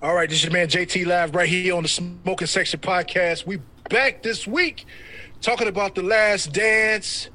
All right, this is your man JT Live right here on the Smoking Section Podcast. We back this week talking about the last dance.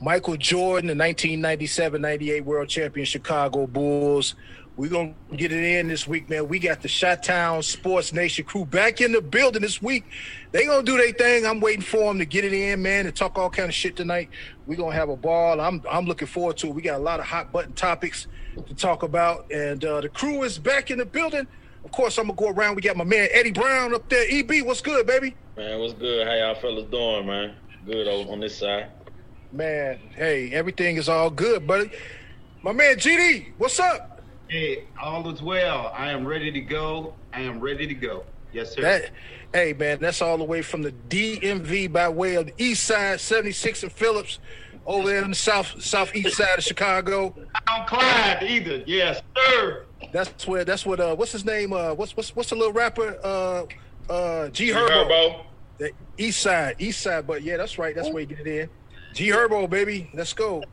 Michael Jordan, the 1997-98 World Champion Chicago Bulls. We're gonna get it in this week, man. We got the Chitown Sports Nation crew back in the building this week. They gonna do their thing. I'm waiting for them to get it in, man, and talk all kind of shit tonight. We're gonna have a ball. I'm I'm looking forward to it. We got a lot of hot button topics to talk about, and uh, the crew is back in the building. Of course, I'm gonna go around. We got my man Eddie Brown up there. EB, what's good, baby? Man, what's good? How y'all fellas doing, man? Good on, on this side. Man, hey, everything is all good, buddy. My man GD, what's up? Hey, all is well. I am ready to go. I am ready to go. Yes, sir. That, hey, man, that's all the way from the DMV by way of the East Side, 76 and Phillips, over there on the south southeast side of Chicago. I don't Clyde either. Yes, sir. That's where. That's what. Uh, what's his name? Uh, what's what's what's the little rapper? Uh, uh, G G Herbo. Herbo. The East Side, East Side. But yeah, that's right. That's where you get it in. G Herbo, baby. Let's go.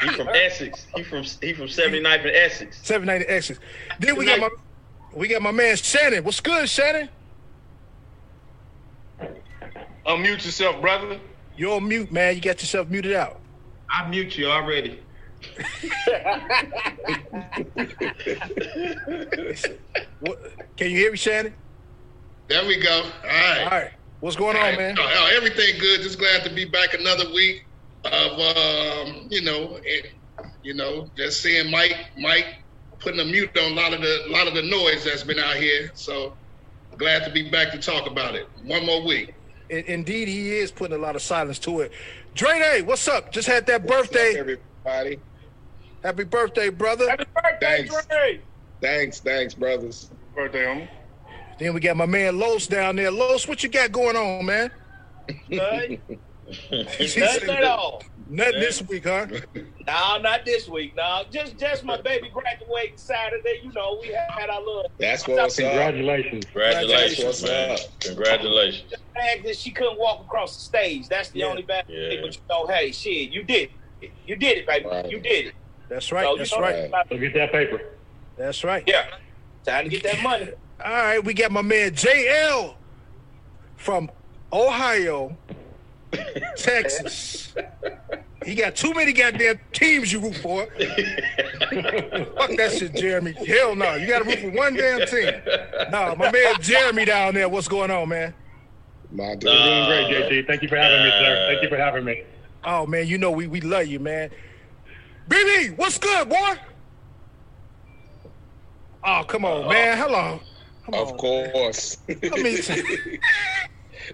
He from Essex. He from he from 79th and Essex. 790 X's. Then we got my we got my man Shannon. What's good, Shannon? Unmute yourself, brother. You're on mute, man. You got yourself muted out. I mute you already. What, can you hear me, Shannon? There we go. All right. All right. What's going on, man? Oh, everything good. Just glad to be back another week of um, you know, it, you know, just seeing Mike, Mike putting a mute on a lot of the lot of the noise that's been out here. So glad to be back to talk about it. One more week. In- Indeed, he is putting a lot of silence to it. Dre Day, what's up? Just had that birthday. everybody. Happy birthday, brother. Happy birthday, Thanks. Dre. Thanks, thanks, brothers. Birthday, homie. Then we got my man Los down there. Los, what you got going on, man? Nothing, said at all. Nothing this week, huh? No, not this week. No, just just my baby graduating Saturday. You know, we had our little. That's what's up. Congratulations. Congratulations, What's man. up? Congratulations. The fact that she couldn't walk across the stage. That's the Yeah. only bad Yeah. thing. But you know, hey, shit, you did it. You did it, baby. Right. You did it. That's right. So, That's you know, right. So get that paper. That's right. Yeah. Time to get that money. All right, we got my man JL from Ohio, Texas. He got too many goddamn teams you root for. Fuck that shit, Jeremy. Hell no. You got to root for one damn team. No, my man Jeremy down there. What's going on, man? My dude. You're doing great, JT. Thank you for having me, sir. Thank you for having me. Oh man, you know we we love you, man. BB, what's good, boy? Oh, come on, man. Hello. Come of on. course. I mean,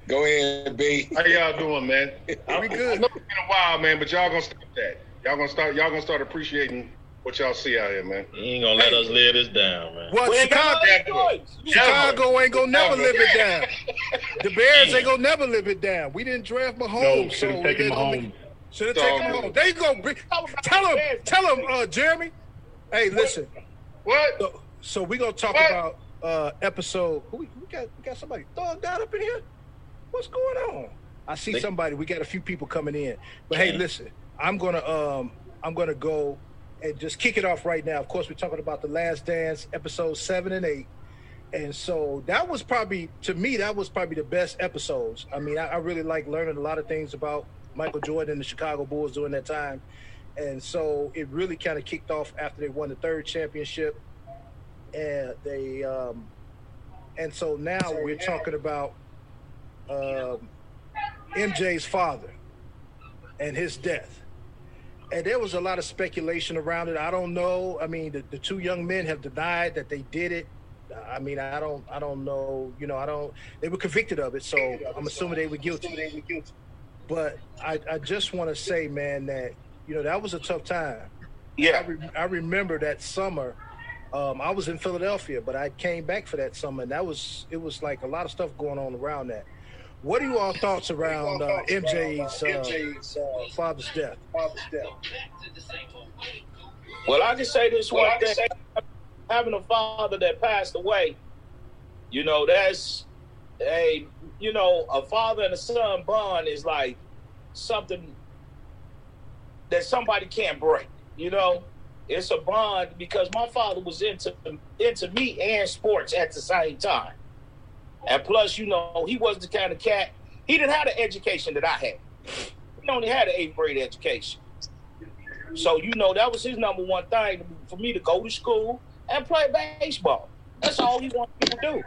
Go ahead, B. How y'all doing, man? we I good. know it's been a while, man, but y'all gonna stop that. Y'all gonna start. Y'all gonna start appreciating what y'all see out here, man. He ain't gonna let us live this down, man. What We ain't Chicago? no. Chicago ain't gonna never Never. live it down. The Bears ain't gonna never live it down. We didn't draft No, Mahomes, should have so taken they gonna Mahomes. Should have taken him home. There you go. Tell him, tell him, uh, Jeremy. Hey, listen. What? So, so we gonna talk What? about uh episode. We, we got? We got somebody thugged out up in here. What's going on? I see They- somebody. We got a few people coming in. But hey, listen. I'm gonna um I'm gonna go and just kick it off right now. Of course, we're talking about the Last Dance, episode seven and eight. And so that was probably, to me, that was probably the best episodes. I mean, I, I really like learning a lot of things about Michael Jordan and the Chicago Bulls during that time. And so it really kind of kicked off after they won the third championship. And they, um, and so now we're talking about um, MJ's father and his death. And there was a lot of speculation around it. I don't know. I mean, the, the two young men have denied that they did it. I mean, I don't, I don't know. You know, I don't. They were convicted of it, so I'm assuming they were guilty. But I, I just want to say, man, that you know that was a tough time. I, Yeah. re- I remember that summer. Um, I was in Philadelphia, but I came back for that summer, and that was it was like a lot of stuff going on around that. What are you all thoughts around uh, MJ's, uh, father's death? Well, I can say this one thing. Having a father that passed away, you know, that's a you know, a father and a son bond is like something that somebody can't break. You know, it's a bond because my father was into into me and sports at the same time. And plus, you know, he wasn't the kind of cat. He didn't have the education that I had. He only had an eighth grade education. So you know that was his number one thing for me to go to school and play baseball. That's all he wanted me to do.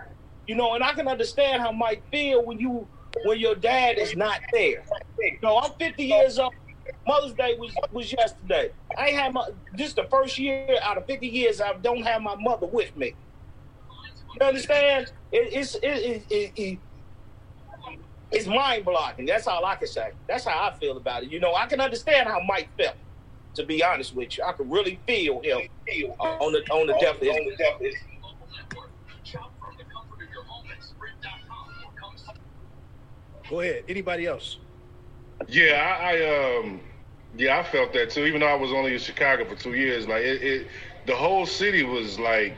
You know, and I can understand how Mike feel when you when your dad is not there. Know, I'm 50 years old. Mother's Day was was yesterday. I had my this is the first year out of 50 years I don't have my mother with me. You understand? It, it's it, it, it, it it's mind blocking. That's all I can say. That's how I feel about it. You know, I can understand how Mike felt. To be honest with you, I could really feel him on the on the depth Go ahead. Anybody else? Yeah, I, I um, yeah, I felt that too. Even though I was only in Chicago for two years, like it, it, the whole city was like,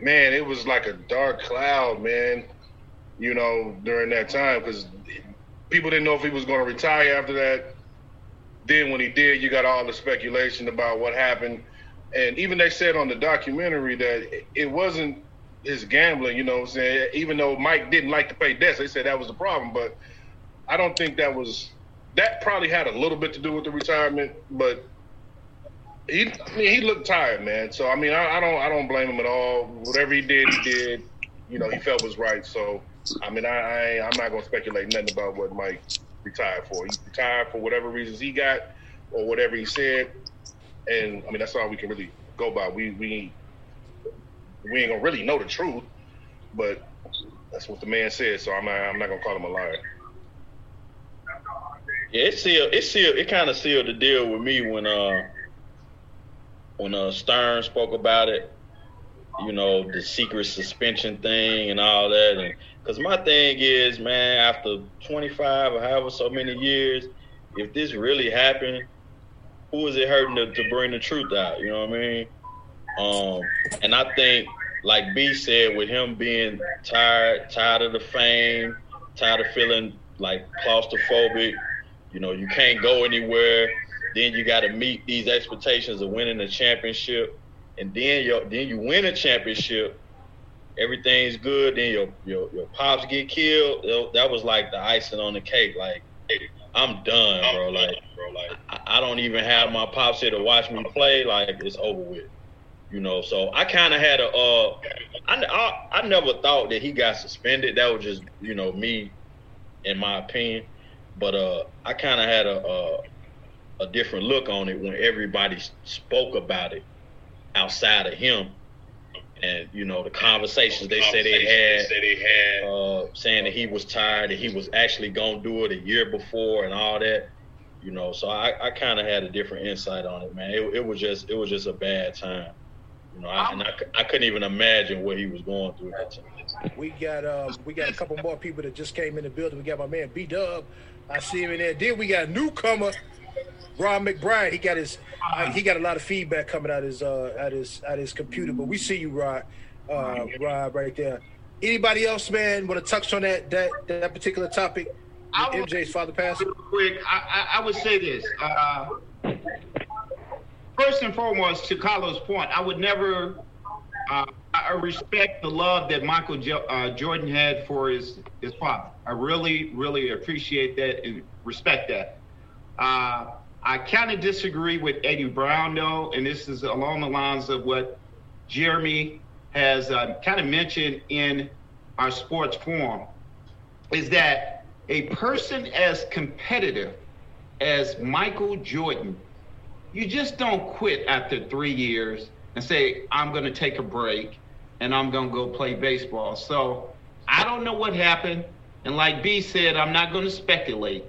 man, it was like a dark cloud, man. You know, during that time because people didn't know if he was going to retire after that. Then when he did, you got all the speculation about what happened, and even they said on the documentary that it wasn't his gambling. You know, what I'm saying even though Mike didn't like to pay debts, they said that was the problem, but I don't think that was that probably had a little bit to do with the retirement, but he I mean he looked tired, man. So I mean I, I don't I don't blame him at all. Whatever he did, he did. You know, he felt was right. So I mean I, I I'm not gonna speculate nothing about what Mike retired for. He retired for whatever reasons he got or whatever he said. And I mean that's all we can really go by. We we we ain't gonna really know the truth, but that's what the man said. So I'm not I'm not gonna call him a liar. Yeah, it sealed. It sealed. It kind of sealed the deal with me when uh when uh Stern spoke about it. You know the secret suspension thing and all that, and because my thing is, man, after 25 or however so many years, if this really happened, who is it hurting to, to bring the truth out? You know what I mean? Um, and I think, like B said, with him being tired, tired of the fame, tired of feeling like claustrophobic, you know, you can't go anywhere. Then you got to meet these expectations of winning a championship, and then you then you win a championship. Everything's good. Then your your your pops get killed. That was like the icing on the cake. Like I'm done, bro. Like bro, like I, I don't even have my pops here to watch me play. Like it's over with. You know, so I kind of had a, uh, I, I, I never thought that he got suspended. That was just, you know, me, in my opinion. But uh, I kind of had a, a a different look on it when everybody spoke about it outside of him, and you know the conversations they said they had, Said they had uh, saying that he was tired, that he was actually gonna do it a year before, and all that. You know, so I, I kind of had a different insight on it, man. It, it was just it was just a bad time. You know, I, and I, I couldn't even imagine what he was going through at that time. We got um, we got a couple more people that just came in the building. We got my man B Dub. I see him in there. Then we got a newcomer, Ron McBride. He got his uh, he got a lot of feedback coming out his uh out his out his computer. But we see you, Rod. Uh, Rod, right there. Anybody else, man, want to touch on that that that particular topic? I would- MJ's father passed. Real quick, I, I, I would say this. Uh, first and foremost, to Carlos' point, I would never. Uh, I respect the love that Michael jo- uh, Jordan had for his his father. I really, really appreciate that and respect that. Uh, I kind of disagree with Eddie Brown though, and this is along the lines of what Jeremy has uh, kind of mentioned in our sports forum, is that a person as competitive as Michael Jordan, you just don't quit after three years and say, I'm going to take a break and I'm going to go play baseball. So I don't know what happened. And like B said, I'm not going to speculate,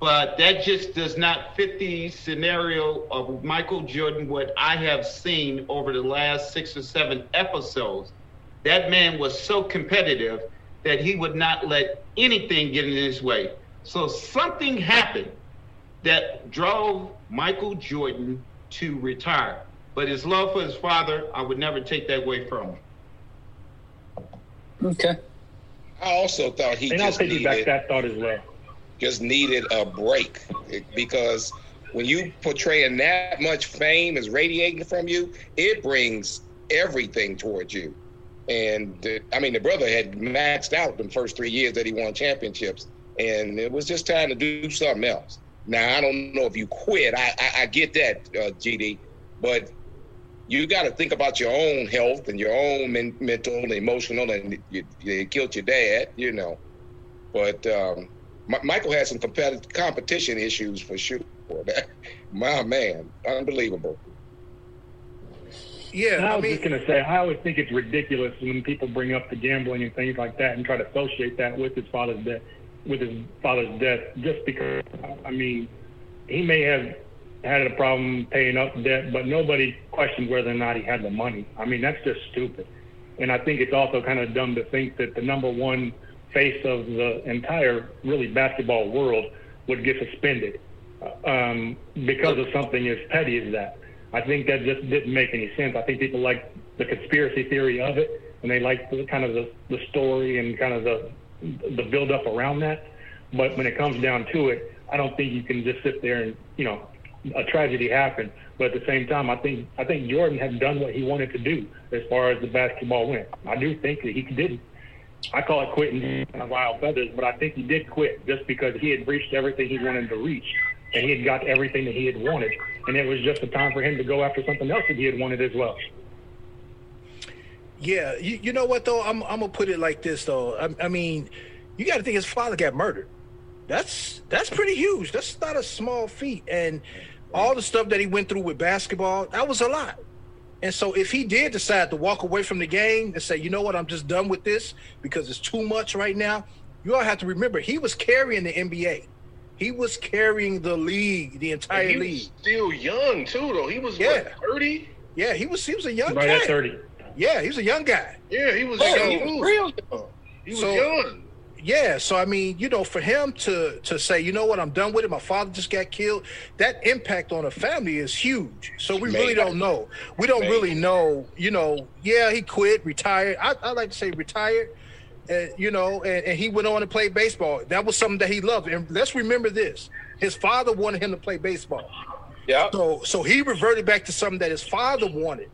but that just does not fit the scenario of Michael Jordan, what I have seen over the last six or seven episodes. That man was so competitive that he would not let anything get in his way. So something happened that drove Michael Jordan to retire. But his love for his father, I would never take that away from him. Okay. I also thought he And I'll just piggyback needed that thought as well. just needed a break because when you portraying that much fame is radiating from you, it brings everything towards you. And uh, I mean, the brother had maxed out the first three years that he won championships, and it was just time to do something else. Now I don't know if you quit. I I, I get that, uh, GD, but you got to think about your own health and your own men- mental and emotional, and you, you killed your dad, you know. But um, M- Michael had some competitive competition issues for sure. My man, unbelievable. Yeah, I I was mean, just gonna say, I always think it's ridiculous when people bring up the gambling and things like that and try to associate that with his father's death, with his father's death, just because. I mean, he may have had a problem paying up debt, but nobody questioned whether or not he had the money. I mean, that's just stupid. And I think it's also kind of dumb to think that the number one face of the entire really basketball world would get suspended uh, um, because of something as petty as that. I think that just didn't make any sense. I think people like the conspiracy theory of it, and they like the kind of the, the story and kind of the the build up around that. But when it comes down to it, I don't think you can just sit there and you know a tragedy happened. But at the same time, I think I think Jordan had done what he wanted to do as far as the basketball went. I do think that he didn't. I call it quitting of wild feathers, but I think he did quit just because he had reached everything he wanted to reach, and he had got everything that he had wanted, and it was just a time for him to go after something else that he had wanted as well. Yeah, you, you know what though? I'm I'm gonna put it like this though. I, I mean, you got to think his father got murdered. That's that's pretty huge. That's not a small feat, and all the stuff that he went through with basketball, that was a lot. And so, if he did decide to walk away from the game and say, "You know what? I'm just done with this because it's too much right now," you all have to remember he was carrying the NBA. He was carrying the league, the entire he league. was still young too, though. He was Yeah. what, thirty? Yeah, he was. He was a young Right cat. at thirty. Yeah, he was a young guy. Yeah, he was Oh, young. he was real young. He was So- young. Yeah, so I mean, you know, for him to to say, you know what, I'm done with it. My father just got killed. That impact on a family is huge. So we really don't know. We don't really know. You know, yeah, he quit, retired. I, I like to say retired. Uh, you know, and, and he went on to play baseball. That was something that he loved. And let's remember this: his father wanted him to play baseball. Yeah. So so he reverted back to something that his father wanted,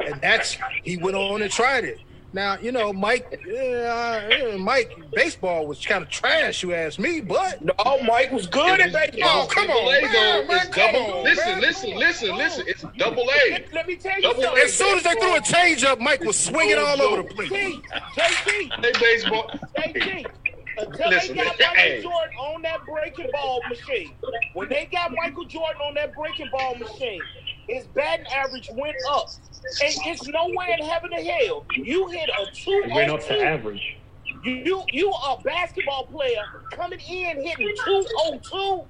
and that's he went on and tried it. Now you know Mike, yeah, yeah, Mike baseball was kind of trash. You ask me, but No, Mike was good at It was- it baseball. was come on, A, man, man, come double- on, listen, man. listen, listen, listen. It's double A. Let, let me tell you Double- something. as soon as they threw a change up, Mike was swinging all over the place. JT, JT, Hey, baseball. JT. Until Listen, they got Michael hey. Jordan on that breaking ball machine, when they got Michael Jordan on that breaking ball machine, his batting average went up. And it's nowhere in heaven or hell. You hit a two It went up to oh two. average. You you a basketball player coming in hitting 202,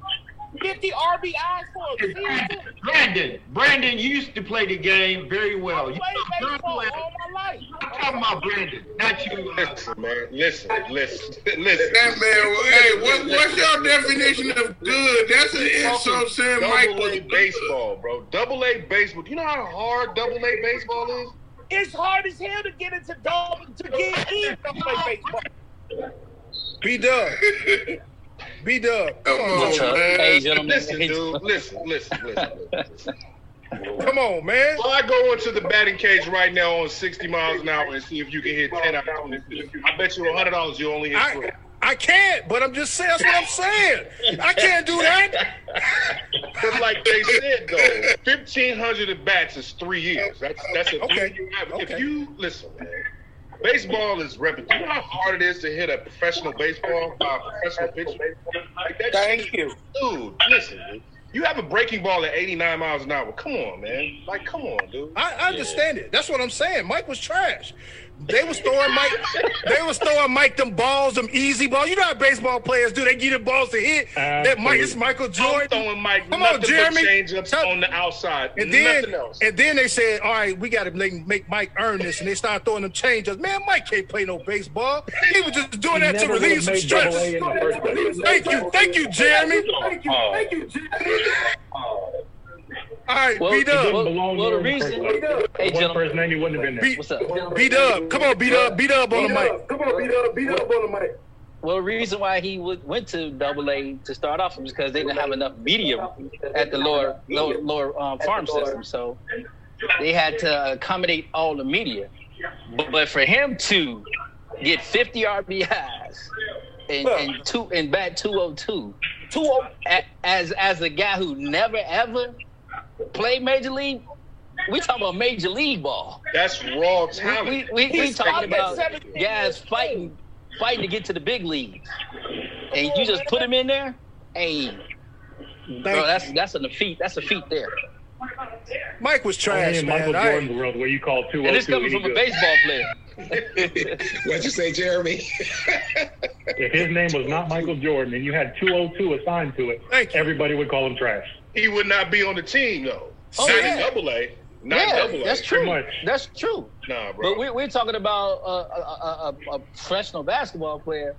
50 RBIs for a season. Brandon, Brandon used to play the game very well. I You played baseball all my life. I'm talking about Brandon, not you. uh, Listen, man. Listen, listen, listen. That man, hey, what, what's your definition of good? That's an insult saying Mike Double A baseball, bro. Double A baseball. You know how hard double A baseball is? It's hard as hell to get into double to get in to play baseball. B Dub, B Dub, come Come on, man. Hey, gentlemen. Listen, Hey, dude. Listen, listen, listen. listen. come on, man. Well, I go into the batting cage right now on 60 miles an hour and see if you can hit 10 out of 20. I bet you $100 you only hit I three. I can't, but I'm just saying that's what I'm saying. I can't do that. But like they said though, 1,500 at bats is three years. That's that's a Okay. three-year average. Okay. If you listen, man, baseball is repetitive. You know how hard it is to hit a professional baseball by a professional pitcher? Like that Thank shit- you. dude. Listen, dude. You have a breaking ball at 89 miles an hour. Come on, man. Like, come on, dude. I, I understand it. That's what I'm saying. Mike was trash. They was throwing Mike. They was throwing Mike them balls, them easy balls. You know how baseball players do? They get the balls to hit. That Mike is Michael I'm Jordan. throwing Mike Come on, Jeremy. change-ups Tell- on the outside. And then, nothing else. and then they said, "All right, we got to make, make Mike earn this," and they started throwing them changes. Man, Mike can't play no baseball. He was just doing He that to relieve some stress. A in the first place. Thank you, thank you, Jeremy. Thank you, thank you, Jeremy. Oh. All right, Well, B Dub, Well- well, the reason- Hey, If one gentlemen. first name, he wouldn't have been there. B What's up? B Dub, come on, B Dub, B Dub on the mic. Come on, B Dub, B Dub on the mic. Well, the reason why he would, went to Double A to start off was because they didn't have enough media at the lower lower, lower um, farm system, so they had to accommodate all the media. But, but for him to get 50 RBIs and, and two and bat 202, Two oh, as as a guy who never ever played major league, we talking about major league ball. That's raw We talent. we, we, we He's talking about there 17 guys fighting fighting to get to the big leagues, and you just put him in there. Hey, bro, that's that's a feat. That's a feat there. Mike was Only trash, in man. Michael I- Jordan's world where you call two oh And oh this coming any from a baseball player. What'd you say, Jeremy? If his name was not Michael Jordan and you had 202 assigned to it, Thank you. everybody would call him trash. He would not be on the team though. Oh, not yeah. in double A. Not yeah, double A. that's true. much. That's true. Nah, bro. But we, we're talking about a, a, a, a professional basketball player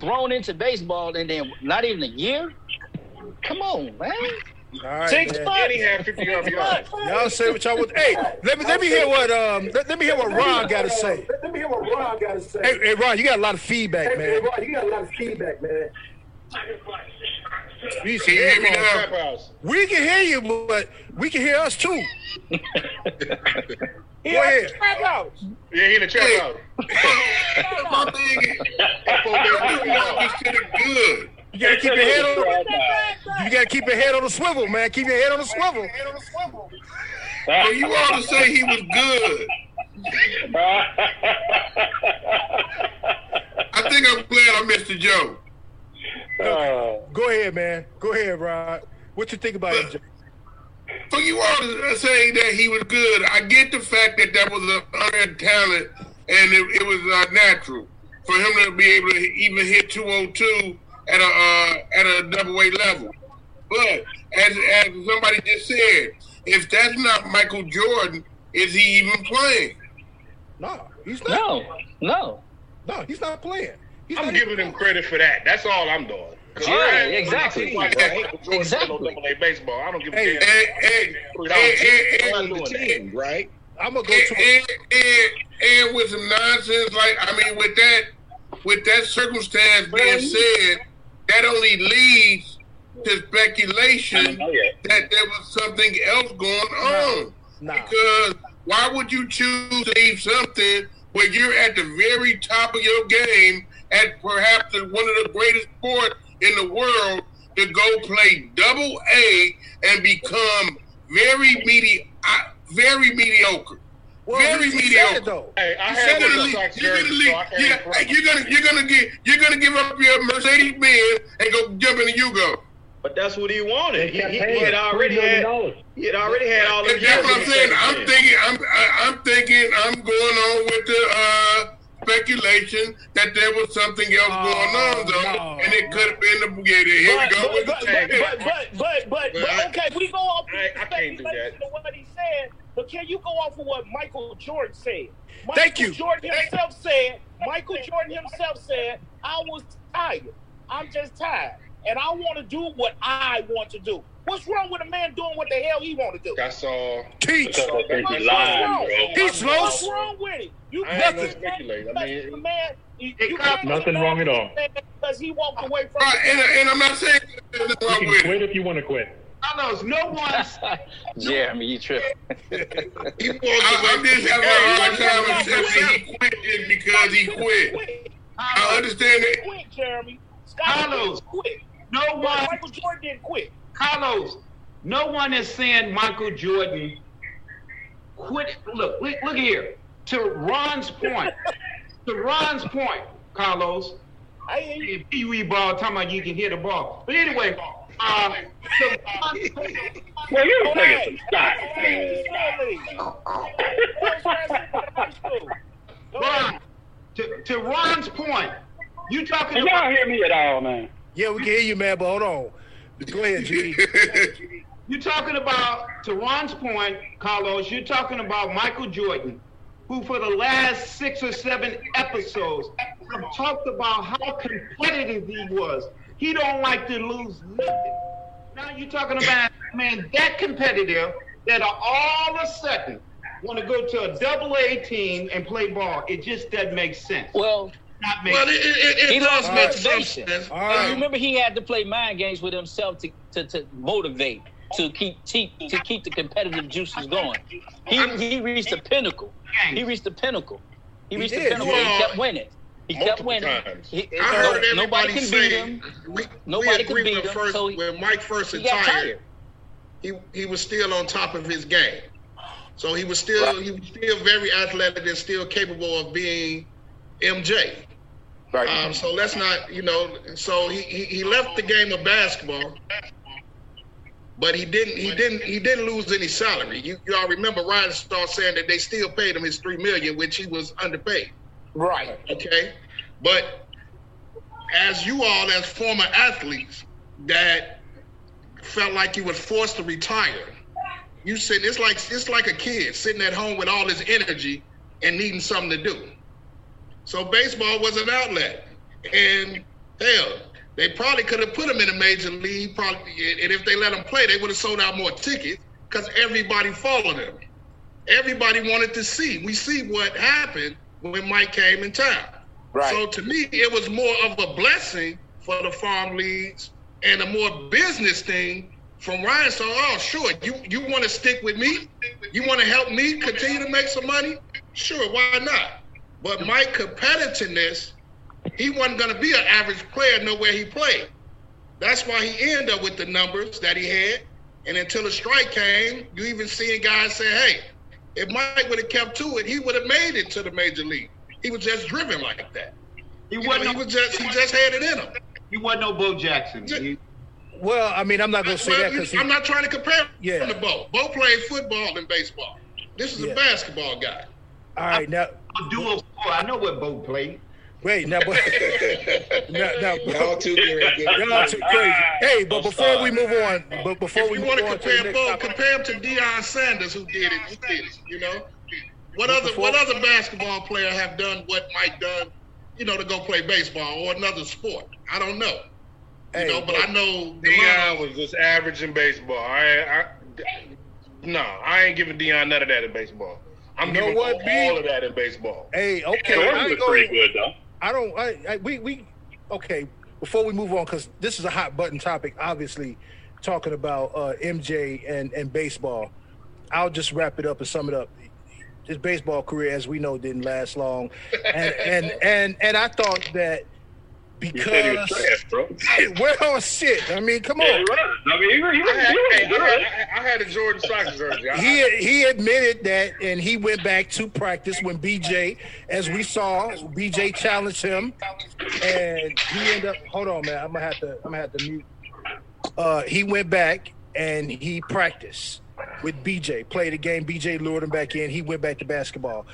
thrown into baseball and then not even a year. Come on, man. All right, Six man. months. and had 50 RBIs. Y'all say what y'all want. Hey, let me let me hear what um let, let me hear what Ron got to say. Let me hear what Ron got to say. Hey, hey, Ron, you got a lot of feedback, Hey, man. Ron, you got a lot of feedback, man. We Can hear me now? We can hear you, but we can hear us too. he Go ahead. the trap house. Yeah, he in the trap house. My thing is, I think y'all good. You gotta keep your head on. You gotta keep your head on the swivel, man. Keep your head on the swivel. Well, you ought to say he was good. I think I'm glad I missed the joke. Go ahead, man. Go ahead, Ron. What you think about MJ? For you all saying that he was good, I get the fact that that was an unearned talent and it, it was uh, natural for him to be able to even hit 202 at a uh, at a double A level. But as as somebody just said, if that's not Michael Jordan, is he even playing? No, he's not. No, no. No, he's not playing. He's I'm not giving him credit for that. That's all I'm doing. 'Cause Yeah, I exactly. I'm not saying Michael Jordan Exactly. double A baseball. I don't give a Hey, damn. And, and, and, and, and, the doing that. team, right? I'm gonna go and, to. and, and, and with some nonsense, like I mean, with that, with that circumstance being said, that only leads to speculation that there was something else going on. Nah. Because why would you choose to leave something where you're at the very top of your game at perhaps one of the greatest sports in the world to go play double A and become very medi- uh, very mediocre. Well, very mediocre. it, though. Hey, I had said one it of in the the You're gonna, so yeah, hey, you're gonna you're gonna get you're gonna give up your Mercedes Benz and go jump in the Yugo. But that's what he wanted. He, he, he had already had he had already had all the That's what I'm saying. I'm speculation that there was something else oh, going on, though, no. and it could have been the. Yeah, here we But, with but, the but, tag. but, but, but, but, Well, I- okay, we go off I- I can't do that. speculation of what he said, but can you go off of what Michael Jordan said? Michael Thank you. Jordan himself said, Michael Jordan himself said, I was tired. I'm just tired. And I want to do what I want to do. What's wrong with a man doing what the hell he want to do? That's all. Teach. What's, what's wrong? Teach, Los. What's wrong with it? You I ain't gonna nothing. speculate. I mean, man, you, you Nothing wrong at all. Because he walked uh, away from Right, and, and I'm not saying there's nothing You wrong can with it. quit if you want to quit. I Carlos, no one's Jeremy, you tripping. He walked I, I'm just having a hard time accepting he quit just because he quit. I understand it. quit, Jeremy. Scott Carlos. quit. No But one Michael Jordan didn't quit. Carlos, no one is saying Michael Jordan quit. Look, look, look here. To Ron's point, to Ron's point, Carlos, I hear you. if Pee Wee ball talking about you can hit a ball. But anyway, uh, to Ron's point, Well, you're Go taking ahead. some Ron, to, to Ron's point, you talking Can y'all about hear me at all, man? Yeah, we can hear you, man. But hold on. Go ahead, G. you're talking about to Ron's point, Carlos. You're talking about Michael Jordan, who for the last six or seven episodes have talked about how competitive he was. He don't like to lose nothing. Now you're talking about man that competitive that are all of a sudden want to go to a double A team and play ball. It just doesn't make sense. Well, not make Well, it, it, it He does lost make motivation. sense. And right. you remember he had to play mind games with himself to, to, to motivate, to keep, keep to keep the competitive juices going. He he reached the pinnacle. He reached the pinnacle. He He reached did. the pinnacle. Well, He kept winning. He kept winning. He, I heard no- nobody everybody can say beat him. we, Nobody we can beat him, First, so he- when Mike first retired, tired. he he was still on top of his game. So he was still he was still very athletic and still capable of being MJ. Right. Um, so let's not, you know. So he, he, he left the game of basketball, but he didn't he didn't he didn't lose any salary. You you all remember Reinsdorf saying that they still paid him his three million, which he was underpaid. right. Okay, but as you all as former athletes that felt like you was forced to retire, you sitting it's like it's like a kid sitting at home with all his energy and needing something to do. So baseball was an outlet, and hell, they probably could have put him in a major league. Probably, and if they let him play, they would have sold out more tickets because everybody followed him. Everybody wanted to see. We see what happened when Mike came in town. Right. So to me, it was more of a blessing for the farm leagues and a more business thing from Ryan. So, oh, sure, you you want to stick with me? You want to help me continue to make some money? Sure, why not? But my competitiveness, he wasn't going to be an average player nowhere he played. That's why he ended up with the numbers that he had. And until the strike came, you even seeing guys say, hey, if Mike would have kept to it, he would have made it to the major league. He was just driven like that. He You wasn't. he no, was just he just had it in him. he wasn't no Bo Jackson. He- Well, I mean, I'm not gonna say Well, that because I'm not trying to compare Yeah. him to Bo. Bo played football and baseball. This is Yeah. a basketball guy. All right now. a dual sport. I know what Bo played. Wait now, but now, now Y'all too good. y'all too crazy. Hey, but before we move on, but before If we you move want to on to the compare next Bo, compare him to Deion Sanders, who did it. Who did it? You know, what other before- what other basketball player have done what Mike done? You know, to go play baseball or another sport. I don't know. You Hey, know, but I know the Deion was just average in baseball. I, I no, I ain't giving Deion none of that in baseball. I'm You know giving what, all, B? all of that in baseball. Hey, okay. I Jordan ain't was gonna- pretty good though. I don't. I, I we we okay. Before we move on, because this is a hot button topic, obviously, talking about uh, MJ and and baseball. I'll just wrap it up and sum it up. His baseball career, as we know, didn't last long, and and and and I thought that You said he was because trash, bro. well, shit. I mean, come Yeah, on. he was. I mean, he was, he I had, he hey, I, I had a Jordan Sox jersey. He he admitted that, and he went back to practice when BJ, as we saw, BJ challenged him, and he ended up. Hold on, man. I'm gonna have to. I'm gonna have to mute. Uh, he went back and he practiced with BJ. Played a game. BJ lured him back in. He went back to basketball.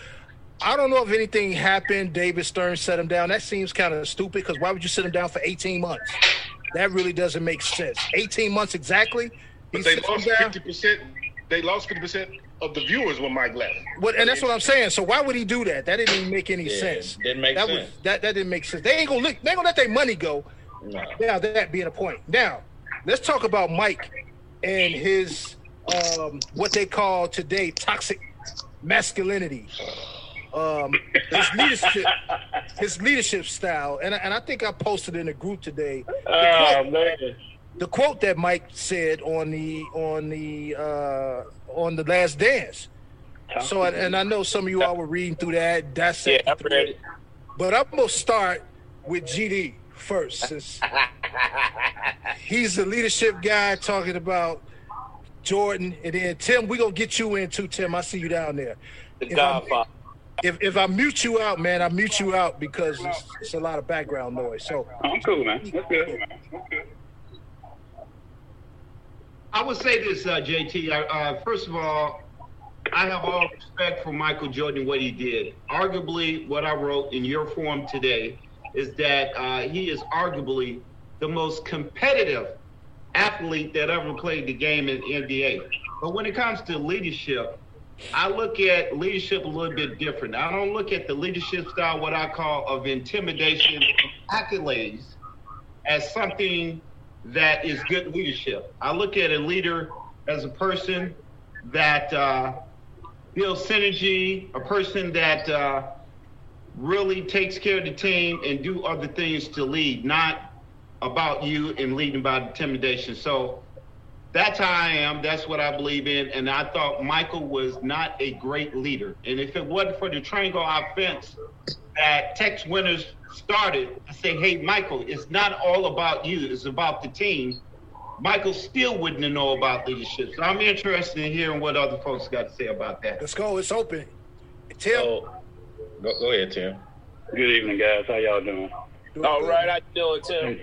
I don't know if anything happened. David Stern set him down. That seems kind of stupid because why would you sit him down for 18 months? That really doesn't make sense. 18 months exactly. but they lost fifty percent. They lost fifty percent of the viewers when Mike left. What, and that's what I'm saying. So why would he do that? That didn't even make any Yeah, sense. didn't make that sense. Was, that that didn't make sense. They ain't gonna look, they ain't gonna let their money go. No. Now that being a point. Now let's talk about Mike and his um, what they call today toxic masculinity. Um, his leadership, his leadership style, and I- and I think I posted in a group today. The Oh quote, man. the quote that Mike said on the on the uh, on the Last Dance. So, and- and I know some of you all were reading through that. Yeah, I through read it. But I'm gonna start with GD first, since he's the leadership guy talking about Jordan, and then Tim. We are gonna get you in too, Tim. I see you down there. The If I'm- Godfather. If if I mute you out, man, I mute you out because it's, it's a lot of background noise. So I'm cool, man. That's good. That's good. I would say this, uh, JT. Uh, uh, first of all, I have all respect for Michael Jordan and what he did. Arguably, what I wrote in your form today is that uh, he is arguably the most competitive athlete that ever played the game in the NBA. But when it comes to leadership, I look at leadership a little bit different. I don't look at the leadership style, what I call of intimidation, accolades, as something that is good leadership. I look at a leader as a person that uh, builds synergy, a person that uh, really takes care of the team and do other things to lead, not about you and leading by intimidation. So that's how I am. That's what I believe in. And I thought Michael was not a great leader. And if it wasn't for the triangle offense that Tex Winters started to say, hey, Michael, it's not all about you, it's about the team. Michael still wouldn't know about leadership. So I'm interested in hearing what other folks got to say about that. Let's go. It's open. Tim. So, go, go ahead, Tim. Good evening, guys. How y'all doing? All right, you doing, Tim? Hey,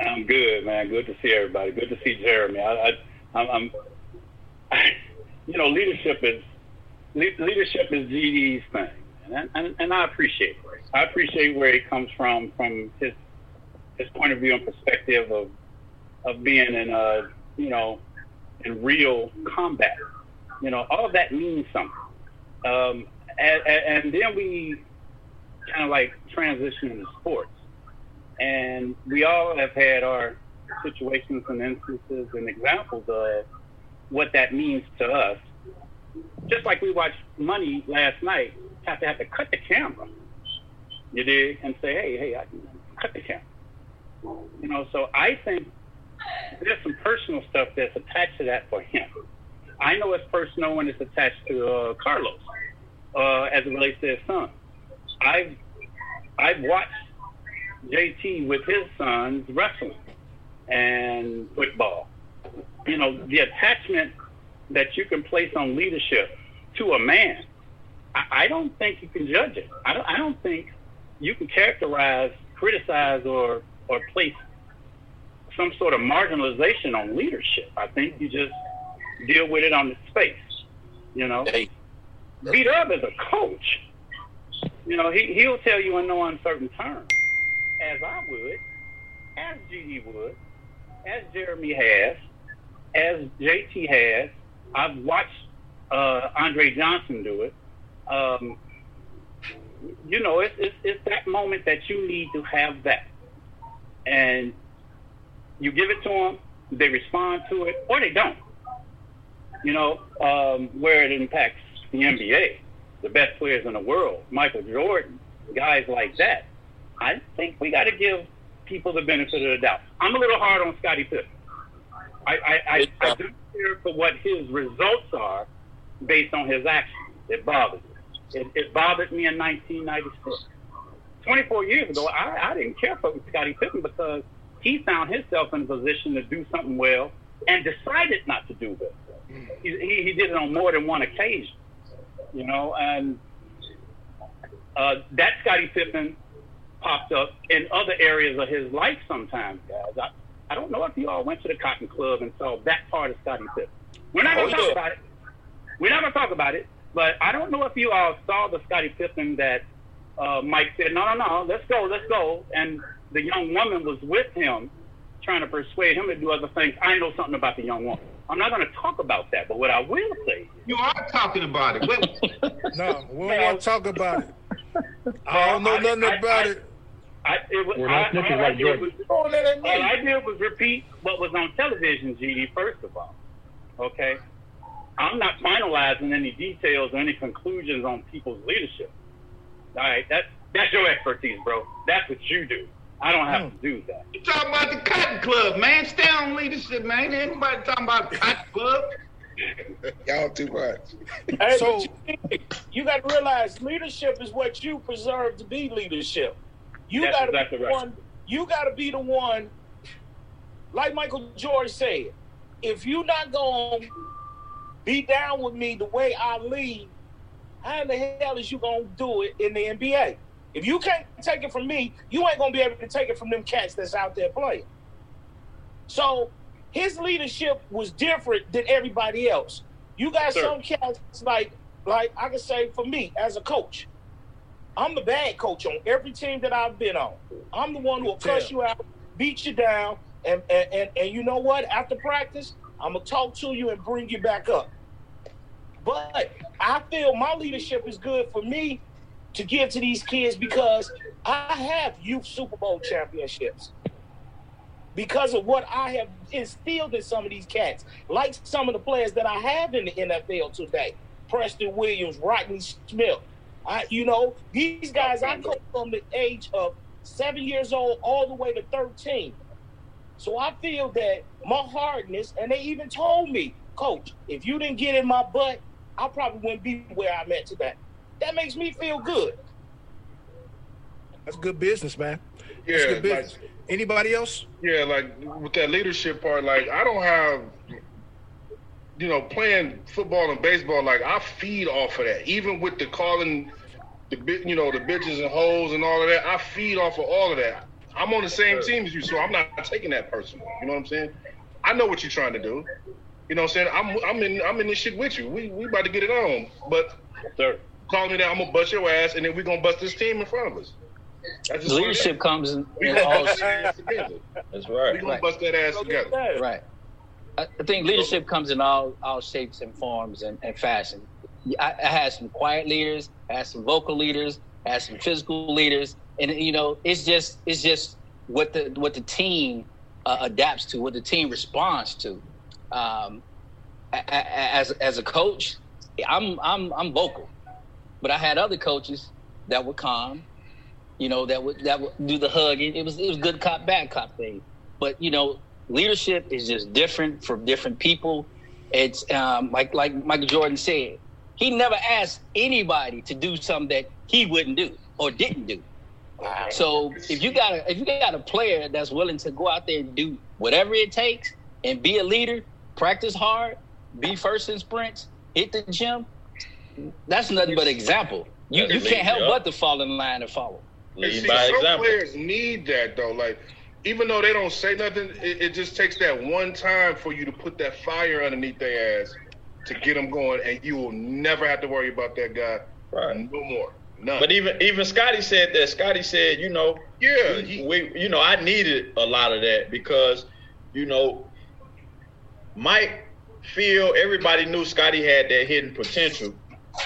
I'm good, man. Good to see everybody. Good to see Jeremy. I, I I'm, I'm I, you know, leadership is le- leadership is GD's thing, and, and and I appreciate it. I appreciate where he comes from, from his his point of view and perspective of of being in uh you know in real combat. You know, all of that means something. Um, and, and then we kind of like transition into sports, and we all have had our situations and instances and examples of what that means to us. Just like we watched Money last night, have to have to cut the camera. You did and say, hey, hey, I cut the camera. You know, so I think there's some personal stuff that's attached to that for him. I know it's personal when it's attached to uh, Carlos, uh, as it relates to his son. I've I've watched JT with his sons wrestling and football. You know, the attachment that you can place on leadership to a man, I, I don't think you can judge it. I don't, I don't think you can characterize, criticize, or or place some sort of marginalization on leadership. I think you just deal with it on the space. You know, Hey. beat up as a coach. You know, he he'll tell you in no uncertain terms, as I would, as GD would, as Jeremy has, as JT has. I've watched uh, Andre Johnson do it. Um, you know, it's, it's it's that moment that you need to have that, and you give it to them. They respond to it, or they don't. You know, um, where it impacts the NBA, the best players in the world, Michael Jordan, guys like that. I think we got to give people the benefit of the doubt. I'm a little hard on Scottie Pippen. I, I, I, I do care for what his results are based on his actions. It bothers me. It, it bothered me in 1996. 24 years ago, I, I didn't care for Scottie Pippen because he found himself in a position to do something well and decided not to do it. He, he, he did it on more than one occasion, you know, and uh, that Scottie Pippen popped up in other areas of his life sometimes, guys. I, I don't know if you all went to the Cotton Club and saw that part of Scottie Pippen. We're not going to Oh, talk yeah. about it. We're not going to talk about it, but I don't know if you all saw the Scottie Pippen that uh, Mike said, no, no, no, let's go, let's go. And the young woman was with him trying to persuade him to do other things. I know something about the young woman. I'm not going to talk about that, but what I will say, You are talking about it. No, we don't want to talk about it. I don't know I- nothing I- about I- it. I, it was, We're I, not snitching all I like did was, Oh, that all. I did was repeat what was on television, GD, first of all. Okay? I'm not finalizing any details or any conclusions on people's leadership. All right? That, that's your expertise, bro. That's what you do. I don't have to do that. you talking about the Cotton Club, man. Stay on leadership, man. Ain't nobody talking about Cotton Club. Y'all too much. Hey, So- you, you got to realize leadership is what you preserve to be leadership. You That's got to exactly be the right. one. You got to be the one. Like Michael Jordan said, if you not gonna be down with me the way I lead, how in the hell is you gonna do it in the NBA? If you can't take it from me, you ain't gonna be able to take it from them cats that's out there playing. So his leadership was different than everybody else. You got Sir. some cats like like I can say for me as a coach, I'm the bad coach on every team that I've been on. I'm the one who will cuss you out, beat you down, and and, and, and you know what? After practice, I'm gonna talk to you and bring you back up. But I feel my leadership is good for me to give to these kids because I have youth Super Bowl championships. Because of what I have instilled in some of these cats, like some of the players that I have in the NFL today. Preston Williams, Rodney Smith, I, you know, these guys I coached from the age of seven years old all the way to 13. So I feel that my hardness, and they even told me, Coach, if you didn't get in my butt, I probably wouldn't be where I'm at today. That makes me feel good. That's good business, man. That's Yeah, good business. Anybody else? Yeah, like with that leadership part, like I don't have, you know, playing football and baseball. Like I feed off of that. Even with the calling, the bit, you know, the bitches and hoes and all of that. I feed off of all of that. I'm on the same team as you, so I'm not taking that personal. You know what I'm saying? I know what you're trying to do. You know what I'm saying? I'm I'm in I'm in this shit with you. We we about to get it on. But Sir. call me that, I'm gonna bust your ass, and then we're gonna bust this team in front of us. That's just what it is. Leadership comes in, We in gonna all bust that ass together. That's We right. gonna bust that ass together. right. I think leadership comes in all all shapes and forms and, and fashion. I, I had some quiet leaders, I had some vocal leaders, I had some physical leaders, and you know, it's just it's just what the what the team uh, adapts to, what the team responds to. Um, as as a coach, I'm I'm I'm vocal, but I had other coaches that were calm, you know, that would that would do the hugging. It was it was good cop bad cop thing, but you know, leadership is just different for different people. It's um, like like Michael Jordan said, he never asked anybody to do something that he wouldn't do or didn't do. So if you got a if you got a player that's willing to go out there and do whatever it takes and be a leader, practice hard, be first in sprints, hit the gym, that's nothing but example. You you can't help but to fall in line and follow. And Lead see, by some example. players need that though. Like, even though they don't say nothing, it, it just takes that one time for you to put that fire underneath their ass to get them going, and you will never have to worry about that guy Right. no more. None. But even even Scottie said that. Scottie said, you know, yeah, he, we you know I needed a lot of that because you know Mike feel everybody knew Scottie had that hidden potential,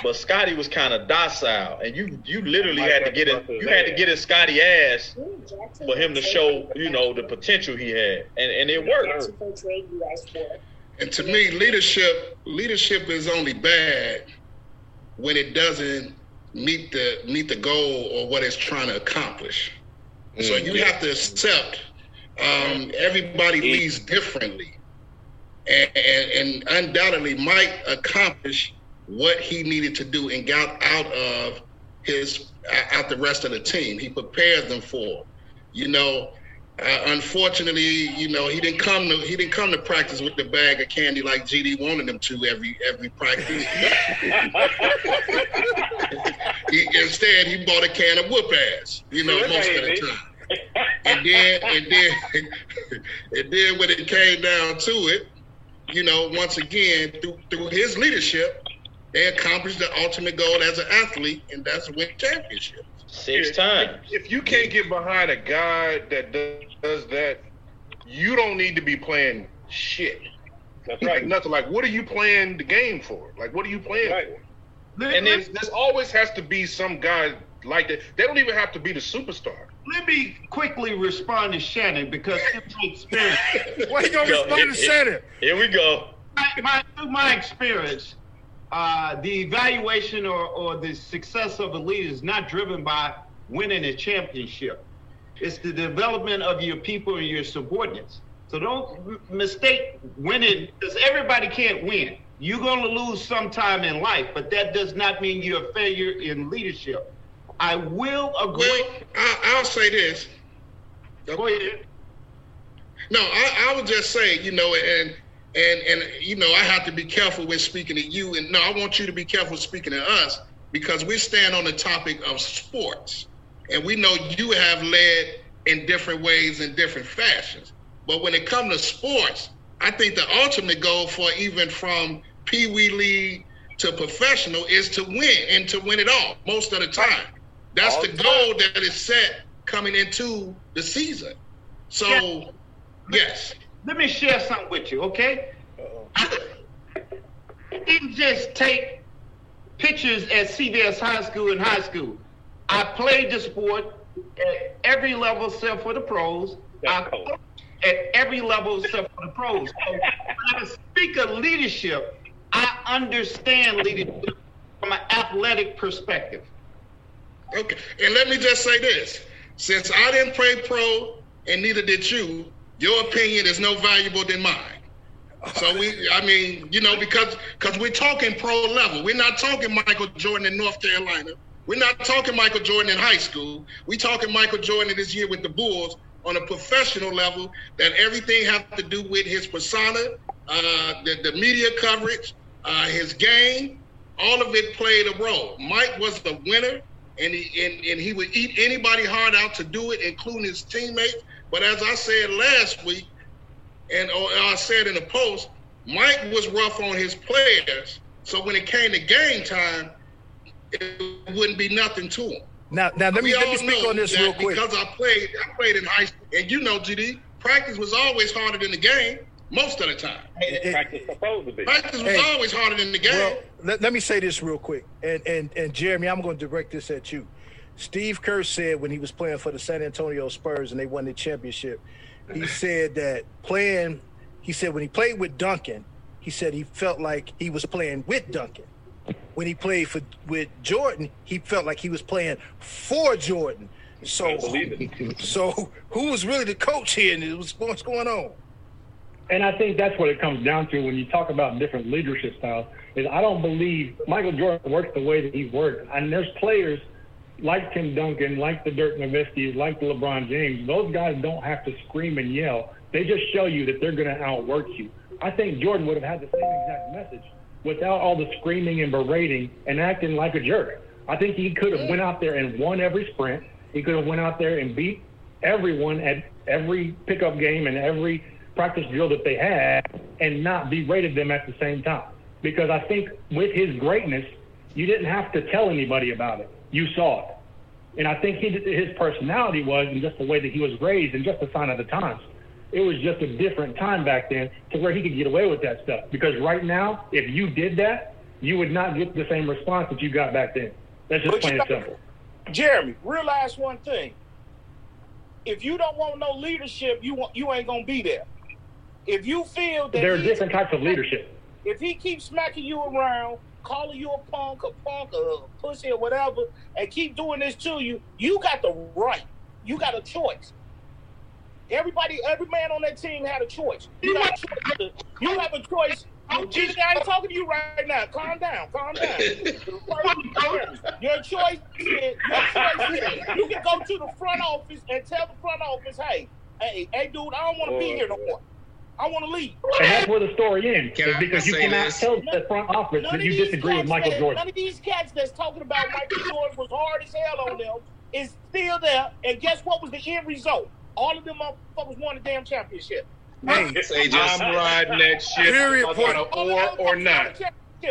but Scottie was kind of docile, and you you literally had to get to in you had to get in Scottie ass for him to show you know the potential he had, and and it worked. And to me, leadership leadership is only bad when it doesn't meet the meet the goal or what it's trying to accomplish. So you have to accept um, everybody leads differently, and, and, and undoubtedly, Mike accomplished what he needed to do and got out of his out the rest of the team. He prepared them for, you know. Uh, unfortunately, you know, he didn't come to he didn't come to practice with the bag of candy like GD wanted him to every every practice. he, instead, he bought a can of whoop ass, you know, most of the time. And then, and then, and then when it came down to it, you know, once again, through through his leadership, they accomplished the ultimate goal as an athlete, and that's to win championships. Six if, times. If you can't get behind a guy that does, does that, you don't need to be playing shit. That's Like right. nothing. Like, what are you playing the game for? Like, what are you playing Right. for? And then there's always has to be some guy like that. They don't even have to be the superstar. Let me quickly respond to Shannon because in my experience, Why you gonna Yo, respond to it- Shannon? Here we go. my, my, through my experience, uh, the evaluation or, or the success of a leader is not driven by winning a championship. It's the development of your people and your subordinates. So don't mistake winning because everybody can't win. You're going to lose sometime in life, but that does not mean you're a failure in leadership. I will agree. Well, I, I'll say this. Go ahead. No, I, I would just say, you know, and and and you know, I have to be careful when speaking to you, and no, I want you to be careful speaking to us because we stand on the topic of sports, and we know you have led in different ways in different fashions. But when it comes to sports, I think the ultimate goal for even from Pee Wee League to professional is to win and to win it all most of the time. That's All the the goal that is set coming into the season. So, Yeah. yes. Let me share something with you, okay? I didn't just take pictures at CVS High School and high school. I played the sport at every level except for the pros. I cool. at every level except for the pros. So when I speak of leadership, I understand leadership from an athletic perspective. Okay, and let me just say this: since I didn't play pro, and neither did you, your opinion is no valuable than mine. So we, I mean, you know, because because we're talking pro level. We're not talking Michael Jordan in North Carolina. We're not talking Michael Jordan in high school. We're talking Michael Jordan this year with the Bulls on a professional level. That everything has to do with his persona, uh, the, the media coverage, uh, his game. All of it played a role. Mike was the winner, and he and, and he would eat anybody hard out to do it, including his teammates. But as I said last week, and I said in the post, Mike was rough on his players. So when it came to game time, it wouldn't be nothing to him. Now, now let me let me speak on this real quick. Because I played, I played in high school, and you know, GD, practice was always harder than the game most of the time. practice supposed to be. Practice was Hey. always harder than the game. Well, let, let me say this real quick, and and and Jeremy, I'm going to direct this at you. Steve Kerr said when he was playing for the San Antonio Spurs and they won the championship, he said that playing, he said when he played with Duncan, he said he felt like he was playing with Duncan. When he played for with Jordan, he felt like he was playing for Jordan. So, so who was really the coach here? And it was what's going on? And I think that's what it comes down to when you talk about different leadership styles. Is I don't believe Michael Jordan worked the way that he works, and there's players like Tim Duncan, like the Dirk Nowitzki, like the LeBron James. Those guys don't have to scream and yell. They just show you that they're going to outwork you. I think Jordan would have had the same exact message without all the screaming and berating and acting like a jerk. I think he could have went out there and won every sprint. He could have went out there and beat everyone at every pickup game and every practice drill that they had and not berated them at the same time. Because I think with his greatness, you didn't have to tell anybody about it. You saw it. And I think he, his personality was, and just the way that he was raised, and just a sign of the times. It was just a different time back then to where he could get away with that stuff. Because right now, if you did that, you would not get the same response that you got back then. That's just But plain and simple. Jeremy, realize one thing. If you don't want no leadership, you want you ain't gonna be there. If you feel that There are different types of leadership. if he keeps smacking you around, calling you a punk, a punk, a pussy, or whatever, and keep doing this to you, you got the right. You got a choice. Everybody, every man on that team had a choice. You got a choice. To, you have a choice. You, Jesus, I ain't talking to you right now. Calm down. Calm down. Your choice is, your choice is, you can go to the front office and tell the front office, hey, hey, hey, dude, I don't want to be here no more. I want to leave. And that's where the story ends. Can is I because you say cannot this? tell the front office None that of you these disagree with cats Michael that- Jordan. None of these cats that's talking about Michael Jordan was hard as hell on them is still there. And guess what was the end result? All of them motherfuckers won the damn championship. Hey, Say just I'm riding that ship, Period, whether or or not.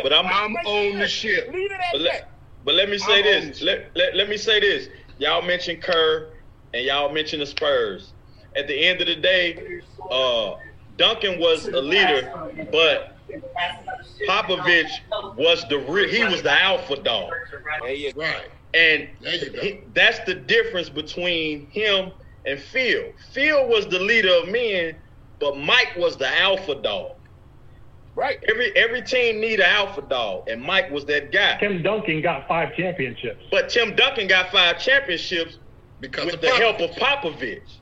But I'm- I'm on the ship. Leave it at But that. let, but let me say I'm this. Let, let, let me say this. Y'all mentioned Kerr and y'all mentioned the Spurs. At the end of the day, uh, Duncan was a leader, but Popovich was the re- he was the alpha dog. There you go. right. And There you go. he- that's the difference between him and Phil. Phil was the leader of men, but Mike was the alpha dog. Right. Every every team need an alpha dog, and Mike was that guy. Tim Duncan got five championships. But Tim Duncan got five championships Because with of the Pop. help of Popovich.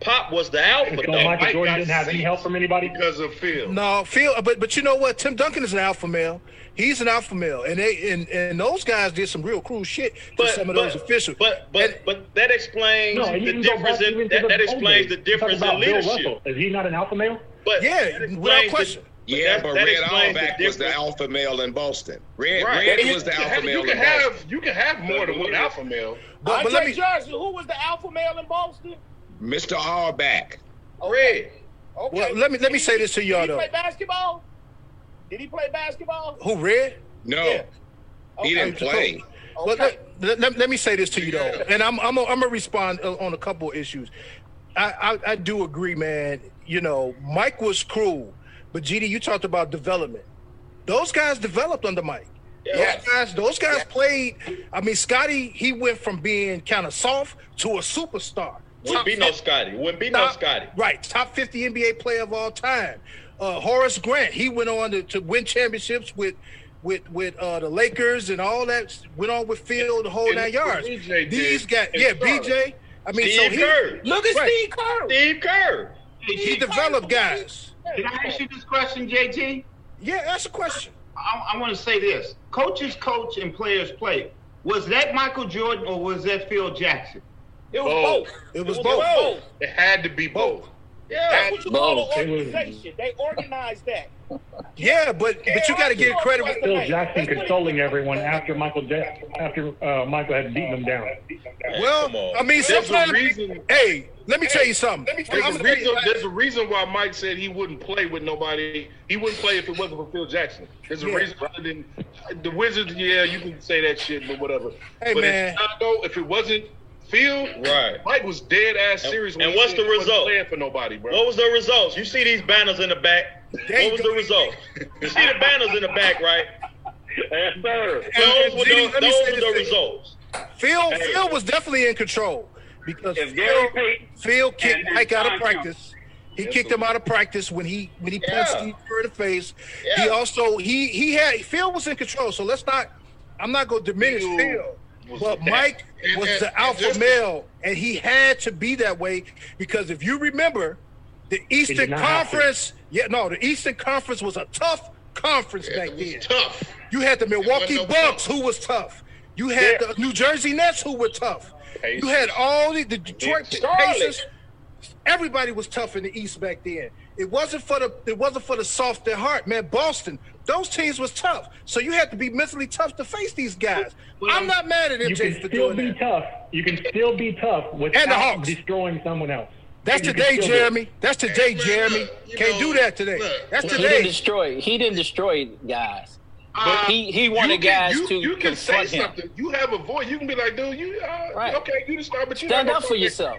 Pop was the alpha So dog. Michael Mike Jordan didn't have any help from anybody. Because of Phil. No, Phil, but but you know what? Tim Duncan is an alpha male. He's an alpha male, and they and, and those guys did some real cruel shit to But, some of but, those officials. but but but that explains No, the difference in even to that, the that explains the difference in leadership. Russell. Is he not an alpha male? But Yeah, without question. The, Yeah, that- but that Red explains the Auerbach was the alpha male in Boston. Red, Right. Red You was the can alpha have- male you can in Boston. have you can have more than one alpha male. but, but let me Johnson, who was the alpha male in Boston? Mr. Auerbach. Red. Okay. Well, let me- let me Did say he- this to y'all, though. Did he though. play basketball? Did he play basketball? who red? No, Yeah. he Okay. didn't play. Well, let, let, let- let me say this to you though, and I'm I'm gonna I'm gonna respond on a couple of issues. I, I I do agree, man. You know, Mike was cruel, but GD, you talked about development. Those guys developed under Mike. Yes. Those guys, those guys played. I mean, Scottie, he went from being kind of soft to a superstar. Wouldn't Top be no Scottie. Wouldn't be no Scottie. Right, top 50 NBA player of all time. Uh, Horace Grant, he went on to, to win championships with with with uh, the Lakers and all that. Went on with Phil the whole And nine yards. BJ These did guys, yeah, Charlotte. BJ. I mean, Steve so he Kerr. Look at Right. Steve Kerr. Steve Kerr. he developed guys. Can I ask you this question, JT? Yeah, that's a question. I, I want to say this: coaches coach and players play. Was that Michael Jordan or was that Phil Jackson? It was Both. both. It was both. It had to be both. Yeah. That's what you call Both. an organization. They organized that. Yeah, but but you got to give credit. with- Phil Jackson consoling everyone after Michael Ja- after uh, Michael had beaten him down. Well, I mean, There's a sometimes. reason. Hey, let me tell you something. There's I'm a, reason, there's a reason why Mike said he wouldn't play with nobody. He wouldn't play if it wasn't for Phil Jackson. There's a Yeah. reason other than the Wizards. Yeah, you can say that shit, but whatever. Hey, but man. in Chicago, if it wasn't Phil, Right. Mike was dead ass serious. and when he what's the result? Playing for nobody, bro. What was the results? You see these banners in the back. There you What was the result? You see the banners in the back, right? Yes, sir. And- Those and were the, those were the results. Phil, Phil was definitely in control because Phil, Payton Phil kicked and- and Mike out of Tom practice. He kicked him out of practice when he when he punched Yeah. Steve Kerr in the face. Yeah. He also he he had Phil was in control. So let's not. I'm not going to diminish Phil Phil, was but the Mike And- was and- the alpha just- male, and he had to be that way because if you remember, the Eastern not have to. Conference. Yeah, no, the Eastern Conference was a tough conference back It was then. tough. You had the Milwaukee no Bucks, fun. who was tough. You had the New Jersey Nets, who were tough. You had all the, the Detroit Charlotte. Pacers. Everybody was tough in the East back then. It wasn't for the it wasn't for the soft at heart, man. Boston, those teams was tough. So you had to be mentally tough to face these guys. I'm not mad at You MJ can for still be that. tough. You can still be tough And the without Hawks. destroying someone else. That's today, still do it. Jeremy. That's today, man, Jeremy. look, you Can't know, do that today. look, That's look. He didn't destroy. He didn't destroy guys. Uh, he he wanted can- guys you, to you can say confront him. something. You have a voice. You can be like, dude, you uh, Right. okay? You the star, but you Stand up for gonna- yourself.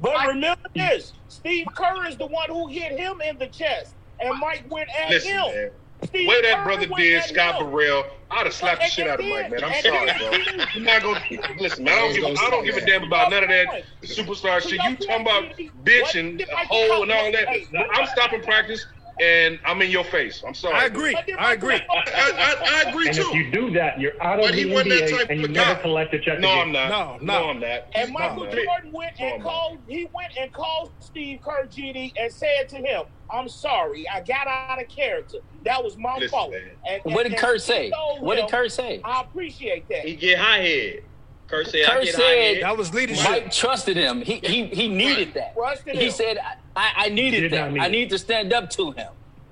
But remember this: Steve Kerr is the one who hit him in the chest, and Mike went at Listen, him. man. Steve Way that brother did Scott him. Burrell, I'd have slapped the shit out of Mike, man. I'm sorry, bro. You're not gonna listen. I don't give. a- I don't give a damn about none of that superstar shit. You talking about bitch and hole and all that? I'm stopping practice and I'm in your face. I'm sorry. I agree. I agree. I, I, I agree And if you do that, you're out But of he the wasn't NBA and you never collect a check No, again. I'm not. No, No, no. I'm not. And Michael No, Jordan went and I'm called. He went and called Steve Kerr GD and said to him, "I'm sorry, I got out of character. That was my Listen, fault." man. And, What did and- Kerr say? What did him, Kerr say? I appreciate that. He get high head. Kurt said, Kerr I get said- That was leadership. Mike trusted him. He he he needed that. Trusted He him. said, "I, I needed that. need I it. need to stand up to him."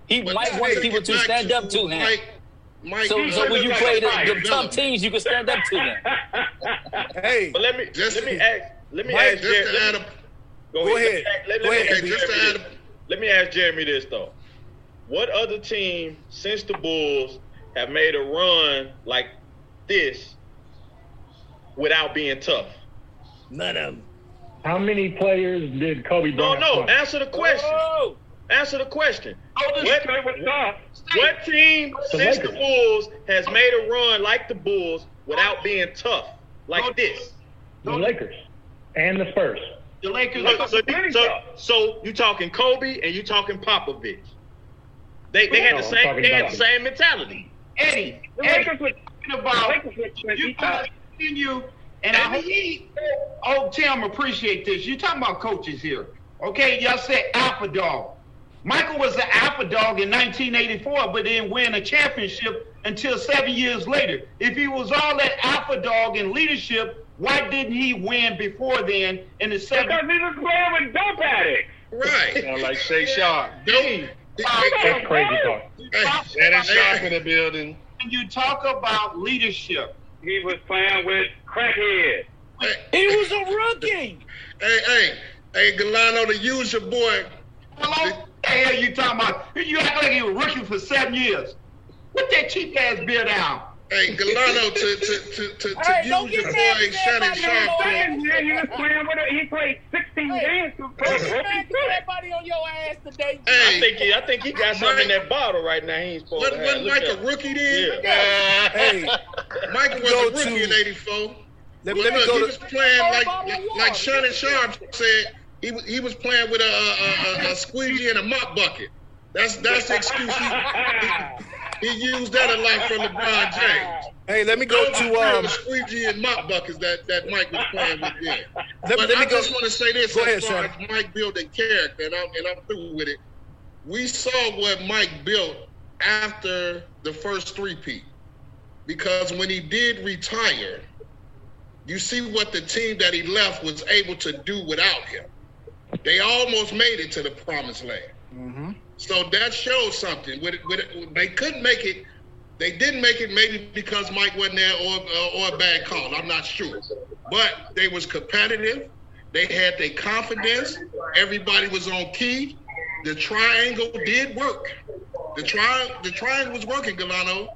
He But Mike now wanted take people to back stand up to him. Mike, Mike, So, so when you Mike- play the, Mike- the tough teams, you can stand up to them. Hey, But let me Just- let me ask let me Mike, ask just Jer- to let add me- a, Go Let me ahead. ask- Let, Go let ahead, just to add a, Let me ask Jeremy this though. What other team since the Bulls have made a run like this without being tough? none of them. How many players did Kobe No, Bryant? no. punch? Answer the question. Oh, Answer the question. What, straight with tough. what team The since the Bulls has made a run like the Bulls without being tough like this? The Lakers and the Spurs. The Lakers. So, so, so, so you talking Kobe and you talking Popovich? They they had the same they had the same mentality. Eddie, The Eddie, Lakers were talking about Lakers would, would you be tough. Continue, and I hope, oh Tim, appreciate this. You talking about coaches here, okay? Y'all said alpha dog. Michael was the alpha dog in 1984, but didn't win a championship until seven years later. If he was all that alpha dog in leadership, why didn't he win before then in the seven? Because he was playing with dope addicts. right. Sound like Shay Sharpe. Don't, That's crazy talk. hey, Shannon Sharpe in the building. When you talk about leadership, He was playing with crackhead. hey, he was a rookie. hey, hey, hey, Galano, to use your boy. hello, what the hell you talking about? You act like you were rookie for seven years. Put that cheap ass beer down. Hey, Galano, to to to to, to Hey, use your boy at Shannon Sharpe. on Second year, he was playing with a, he played 16 Hey. games to Don't get mad rookie at everybody on your ass today. I think he, I think he got something in that bottle right now. He ain't supposed wasn't, to have. wasn't Mike a him. rookie then? Yeah. Hey, Mike was a rookie to- in '84. let, Well, let me look, he go was to. playing like Bottle of water. like Shannon Sharpe said. He was he was playing with a a, a, a squeegee and a mop bucket. That's that's the excuse. He, He used that a lot from LeBron James. Hey, let me go Those to were um. the squeegee and mop buckets that, that Mike was playing with then. Let, but let me I go. just want to say this Go as ahead, far Shannon. as Mike building character, and I'm, and I'm through with it. We saw what Mike built after the first three-peat. Because when he did retire, you see what the team that he left was able to do without him. They almost made it to the promised land. Mm-hmm. So that shows something. With, with, they couldn't make it. They didn't make it maybe because Mike wasn't there or, or, or a bad call. I'm not sure. But they was competitive. They had their confidence. Everybody was on key. The triangle did work. The tri- the triangle was working, Galano.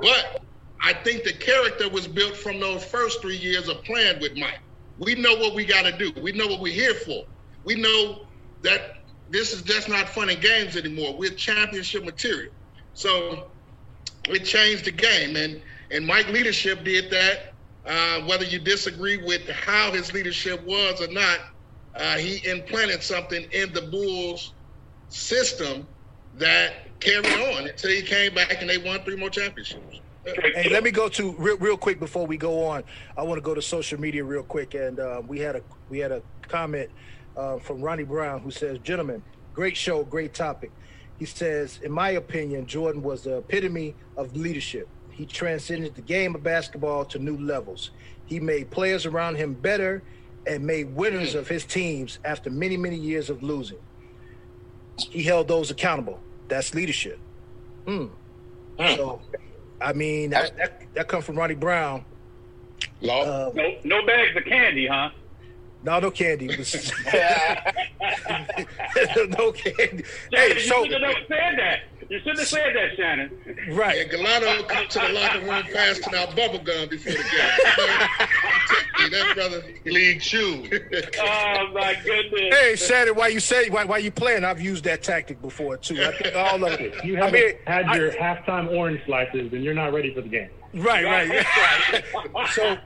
But I think the character was built from those first three years of playing with Mike. We know what we got to do. We know what we're here for. We know that this is just not fun and games anymore. We're championship material. So it changed the game, and and Mike leadership did that. Uh, whether you disagree with how his leadership was or not, uh, he implanted something in the Bulls system that carried on until he came back and they won three more championships. Hey, let me go to real, real quick before we go on. I want to go to social media real quick, and uh, we had a we had a comment uh, from Ronnie Brown who says, "Gentlemen, great show, great topic." He says, "In my opinion, Jordan was the epitome of leadership. He transcended the game of basketball to new levels. He made players around him better and made winners of his teams after many many years of losing. He held those accountable. That's leadership." Hmm. So, I mean, that, that, that comes from Ronnie Brown. Law. Um, No, no bags of candy, huh? No, no candy. no candy. Hey, you so should have never said that. You shouldn't have said that, Shannon. right. And Galano come to the locker room passing out bubble gum before the game. I'm that brother League shoe. Oh my goodness. Hey, Shannon, why you say why why you playing? I've used that tactic before too. I think all of it. You haven't mean, had I- your halftime orange slices, and you're not ready for the game. Right, right. so,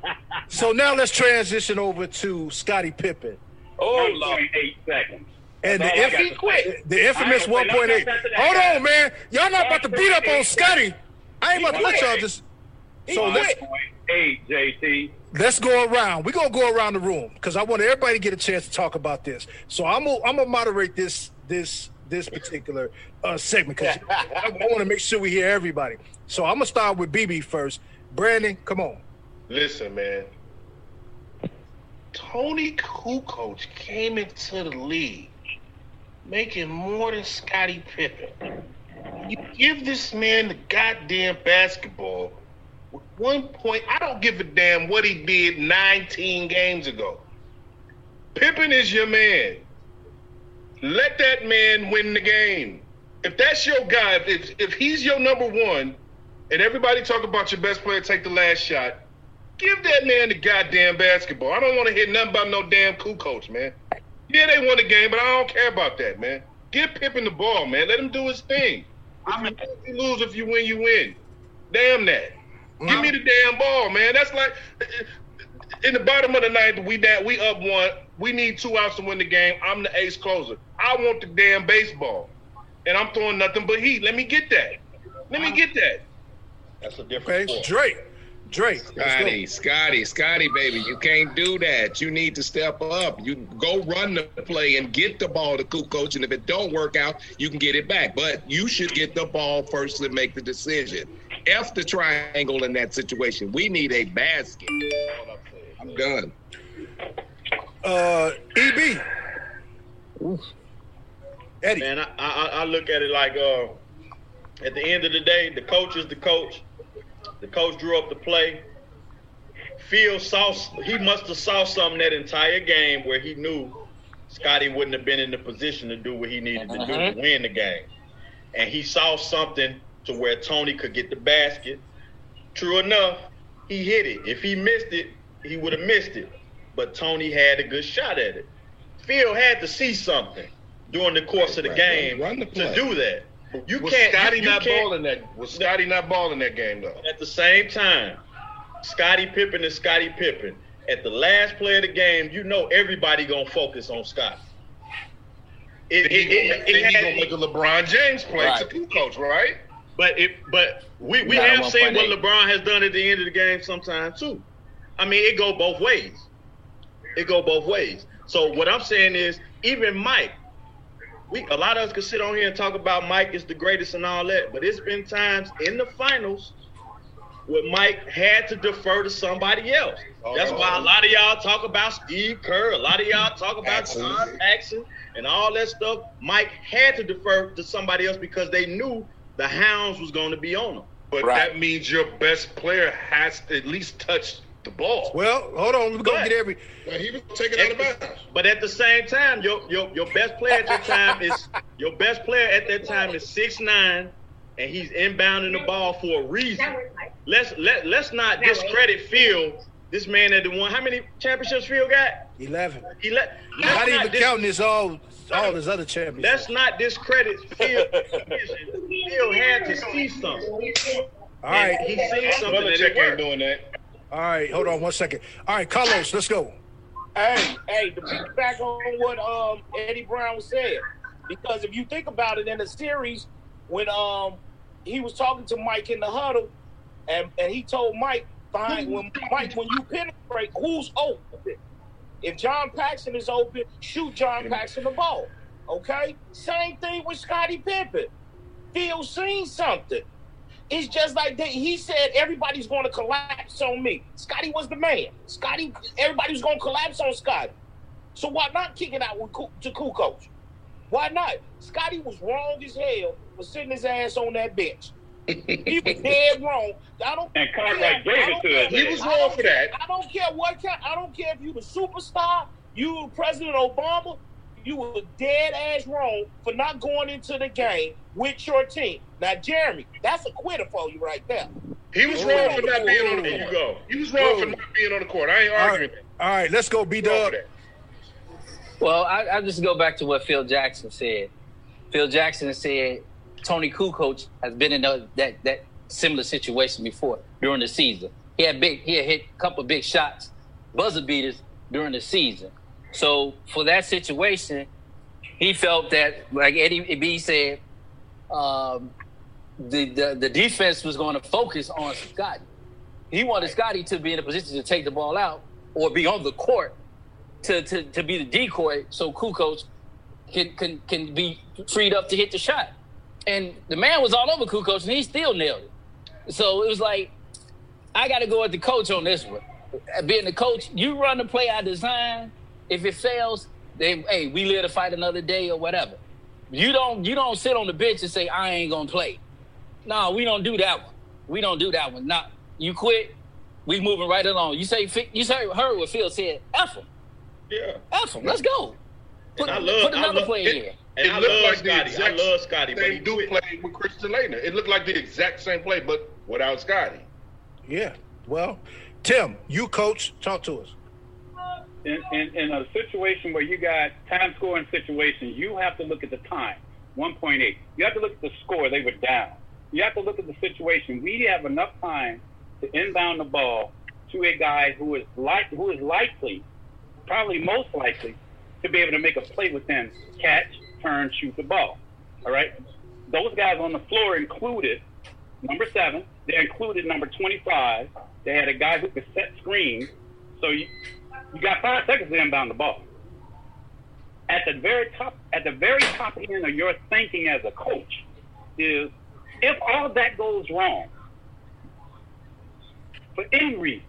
so now let's transition over to Scottie Pippen Oh, Lord. eight seconds. and the, That's all inf- got to the infamous I ain't gonna say 1.8. nothing Hold guys. on, man. Y'all not about to beat up on Scottie. I ain't about to let y'all just. So let's 1.8, JT. let's go around. We're gonna go around the room because I want everybody to get a chance to talk about this. So I'm gonna I'm gonna moderate this this this particular uh, segment because I, I want to make sure we hear everybody. So I'm gonna start with BB first. Brandon, come on. Listen, man. Tony Kukoc came into the league making more than Scottie Pippen. You give this man the goddamn basketball with one point. I don't give a damn what he did 19 games ago. Pippen is your man. Let that man win the game. If that's your guy, if, if, he's your number one, and everybody talk about your best player take the last shot, give that man the goddamn basketball. I don't want to hear nothing about no damn cool coach, man. Yeah, they won the game, but I don't care about that, man. Give Pippen the ball, man. Let him do his thing. If you, lose, you lose. If you win, you win. Damn that. Give me the damn ball, man. That's like in the bottom of the ninth, we down, we up one. We need two outs to win the game. I'm the ace closer. I want the damn baseball, and I'm throwing nothing but heat. Let me get that. Let me get that. That's a different. Okay. Drake. Drake. Scottie, Scottie, Scottie, baby, you can't do that. You need to step up. You go run the play and get the ball to coach and if it don't work out, you can get it back. But you should get the ball first and make the decision. F the triangle in that situation. We need a basket. I'm done. Uh, EB. Eddie. Man, I, I I look at it like uh, at the end of the day, the coach is the coach. The coach drew up the play. Phil saw he must have saw something that entire game where he knew Scottie wouldn't have been in the position to do what he needed to do to win the game, and he saw something to where Tony could get the basket. True enough, he hit it. If he missed it, he would have missed it. But Tony had a good shot at it. Phil had to see something during the course of the Right, game run the to do that. You was can't. Scottie you, you not can't- balling that? Was Scottie not balling that game though? At the same time, Scottie Pippen is Scottie Pippen. At the last play of the game, you know everybody gonna focus on Scott. It, Then he, it, it, then it he had- gonna make a LeBron James play Right. to coach, right? But it, but we, we have seen what 1.8. LeBron has done at the end of the game sometimes too. I mean, it go both ways. It go both ways. So what I'm saying is, even Mike, we a lot of us could sit on here and talk about Mike is the greatest and all that, but it's been times in the finals where Mike had to defer to somebody else. Oh. That's why a lot of y'all talk about Steve Kerr, a lot of y'all talk about Paxson. John Paxson and all that stuff. Mike had to defer to somebody else because they knew the hounds was going to be on him. But Right. that means your best player has to at least touch the ball. Well, hold on. We're gonna get every. But he was taken out of bounds. But at the same time, your your your best player at that time is your best player at that time is six nine, and he's inbounding the ball for a reason. Let's let let's not discredit Phil. This man that the one. How many championships Phil got? Eleven. He let. let's Not even dis- counting his all all his other championships. Let's not discredit Phil. Phil had to see something. All right. And he seen something that it Belichick ain't doing that. All right. Hold on one second. All right, Carlos, let's go. Hey, hey, to back on what um Eddie Brown saying, because if you think about it in the series, when um he was talking to Mike in the huddle, and and he told Mike, "Fine, when Mike, when you penetrate, who's open? If John Paxson is open, shoot John Paxson the ball. Okay. Same thing with Scottie Pippen. Phil seen something. It's just like they, he said, everybody's going to collapse on me. Scottie was the man. Scottie, everybody was going to collapse on Scottie. So why not kick it out with, Ku- to Kukoc? Why not? Scottie was wrong as hell for sitting his ass on that bench. He was dead wrong. I don't. And Cartwright care- gave it don't to us. He was wrong for that. I don't care what kind. I don't care if you the superstar, you President Obama. You were dead ass wrong for not going into the game with your team. Now, Jeremy, that's a quitter for you right there. He was Ooh. wrong for not being on the There you court. go. He was wrong for not being on the court. I ain't All arguing right. All right. Let's go. B that. Dub. Well, I, I just go back to what Phil Jackson said. Phil Jackson said Tony Kukoc has been in a, that that similar situation before during the season. He had big, he had hit a couple big shots, buzzer beaters during the season. So for that situation, he felt that, like Eddie B said, um, the, the the defense was going to focus on Scottie. He wanted Scottie to be in a position to take the ball out or be on the court to, to, to be the decoy so Kukoc can, can can be freed up to hit the shot. And the man was all over Kukoc and he still nailed it. So it was like, I got to go with the coach on this one. Being the coach, you run the play I design. If it fails, then hey, we live to fight another day or whatever. You don't you don't sit on the bench and say I ain't gonna play. No, we don't do that one. We don't do that one. Not you quit. We moving right along. You say you say heard what Phil said. F him. Yeah. F him. Let's go. Put, And I love- put I another love- player it- here. And It I looked love like the Scottie. I exact love Scottie, but he Same dude quit. played with Christian Laettner. It looked like the exact same play, but without Scottie. Yeah. Well, Tim, you coach. Talk to us. In, in, in a situation where you got time scoring situation, you have to look at the time, 1.8. You have to look at the score. They were down. You have to look at the situation. We have enough time to inbound the ball to a guy who is like who is likely, probably most likely, to be able to make a play within catch, turn, shoot the ball. All right. Those guys on the floor included number seven. They included number 25. They had a guy who could set screens. So you, you got five seconds to inbound the ball. At the very top, at the very top end of your thinking as a coach is if all that goes wrong for any reason,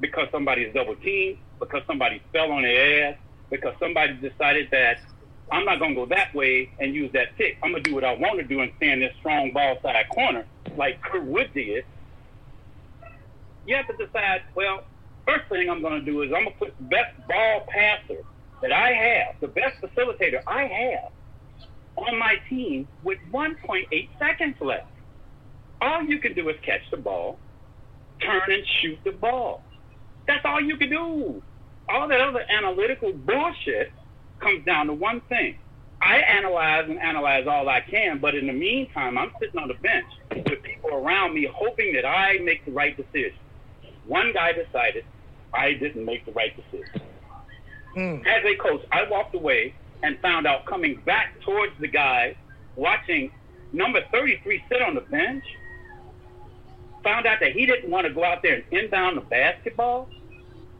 because somebody is double teamed, because somebody fell on their ass, because somebody decided that I'm not to go that way and use that pick. I'm to do what I want to do and stay in this strong ball side corner like Kurt Wood did. You have to decide, well, first thing I'm going to do is I'm going to put the best ball passer that I have, the best facilitator I have on my team with 1.8 seconds left. All you can do is catch the ball, turn and shoot the ball. That's all you can do. All that other analytical bullshit comes down to one thing. I analyze and analyze all I can, but in the meantime, I'm sitting on the bench with people around me hoping that I make the right decision. One guy decided I didn't make the right decision. Mm. As a coach, I walked away and found out coming back towards the guy, watching number 33 sit on the bench, found out that he didn't want to go out there and inbound the basketball,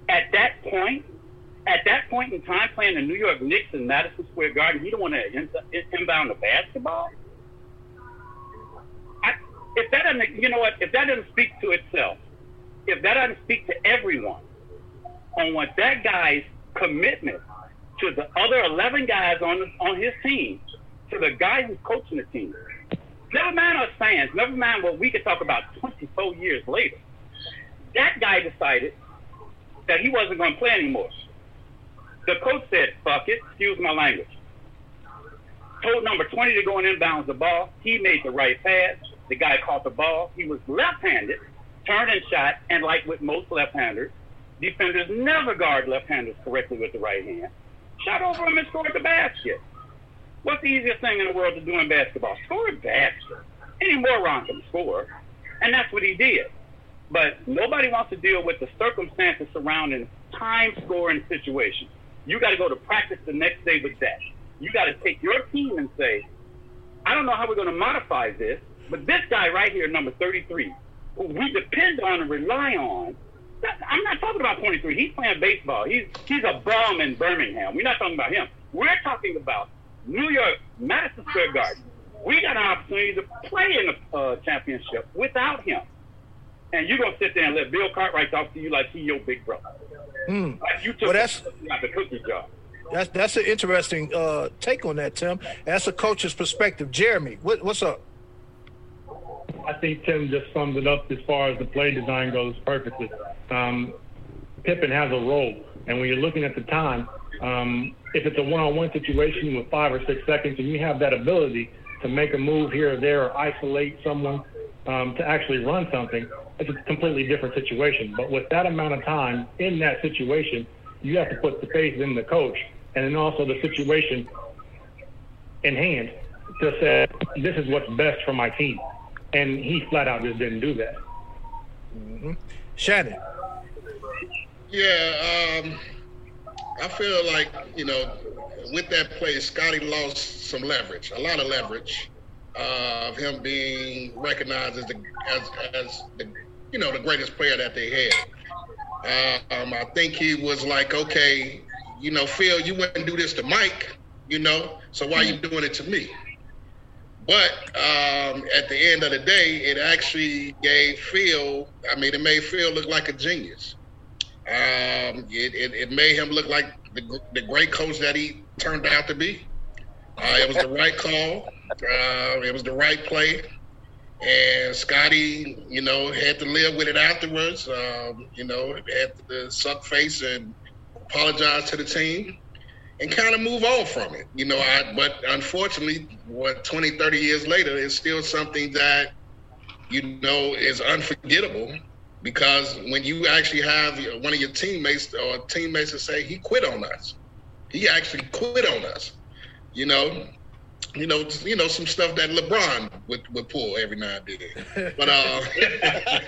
at that point, at that point in time, playing the New York Knicks in Madison Square Garden, he don't want to inbound the basketball. I, if that doesn't, you know what? If that doesn't speak to itself, if that doesn't speak to everyone on what that guy's commitment to the other 11 guys on on his team, to the guy who's coaching the team. Never mind us fans. Never mind what we could talk about 24 years later. That guy decided that he wasn't going to play anymore. The coach said, fuck it, excuse my language. Told number 20 to go and inbounds the ball. He made the right pass. The guy caught the ball. He was left-handed, turned and shot, and like with most left-handers, defenders never guard left-handers correctly with the right hand. Shot over him and scored the basket. What's the easiest thing in the world to do in basketball? Score a basket. Any moron can score. And that's what he did. But nobody wants to deal with the circumstances surrounding time scoring situations. You got to go to practice the next day with that. You got to take your team and say, I don't know how we're going to modify this, but this guy right here, number 33, who we depend on and rely on, I'm not talking about 23. He's playing baseball. He's he's a bum in Birmingham. We're not talking about him. We're talking about New York, Madison Square Garden. We got an opportunity to play in the uh, championship without him. And you're gonna sit there and let Bill Cartwright talk to you like he's your big brother. Mm. Like you took Well, that's- the cookie jar. That's that's an interesting uh, take on that, Tim. That's a coach's perspective. Jeremy, what, what's up? I think Tim just sums it up as far as the play design goes perfectly. Um, Pippen has a role, and when you're looking at the time, um, if it's a one-on-one situation with five or six seconds, and you have that ability to make a move here or there or isolate someone um, to actually run something, it's a completely different situation. But with that amount of time in that situation, you have to put the faith in the coach, and then also the situation in hand to say this is what's best for my team, and he flat out just didn't do that. Shannon. Yeah, um, I feel like you know, with that play, Scottie lost some leverage, a lot of leverage uh, of him being recognized as the as as the you know the greatest player that they had. Uh, um, I think he was like, okay, you know, Phil, you wouldn't do this to Mike, you know, so why are you doing it to me? But um, at the end of the day, it actually gave Phil, I mean, it made Phil look like a genius. Um, it, it, it made him look like the, the great coach that he turned out to be. Uh, it was the right call. Uh, it was the right play. And Scottie, you know, had to live with it afterwards. Um, you know, had to suck face and apologize to the team and kind of move on from it. You know, I, but unfortunately, what 20, 30 years later, is still something that, you know, is unforgettable because when you actually have one of your teammates or teammates to say he quit on us, he actually quit on us. You know, you know, you know some stuff that LeBron would, would pull every now and then. But uh,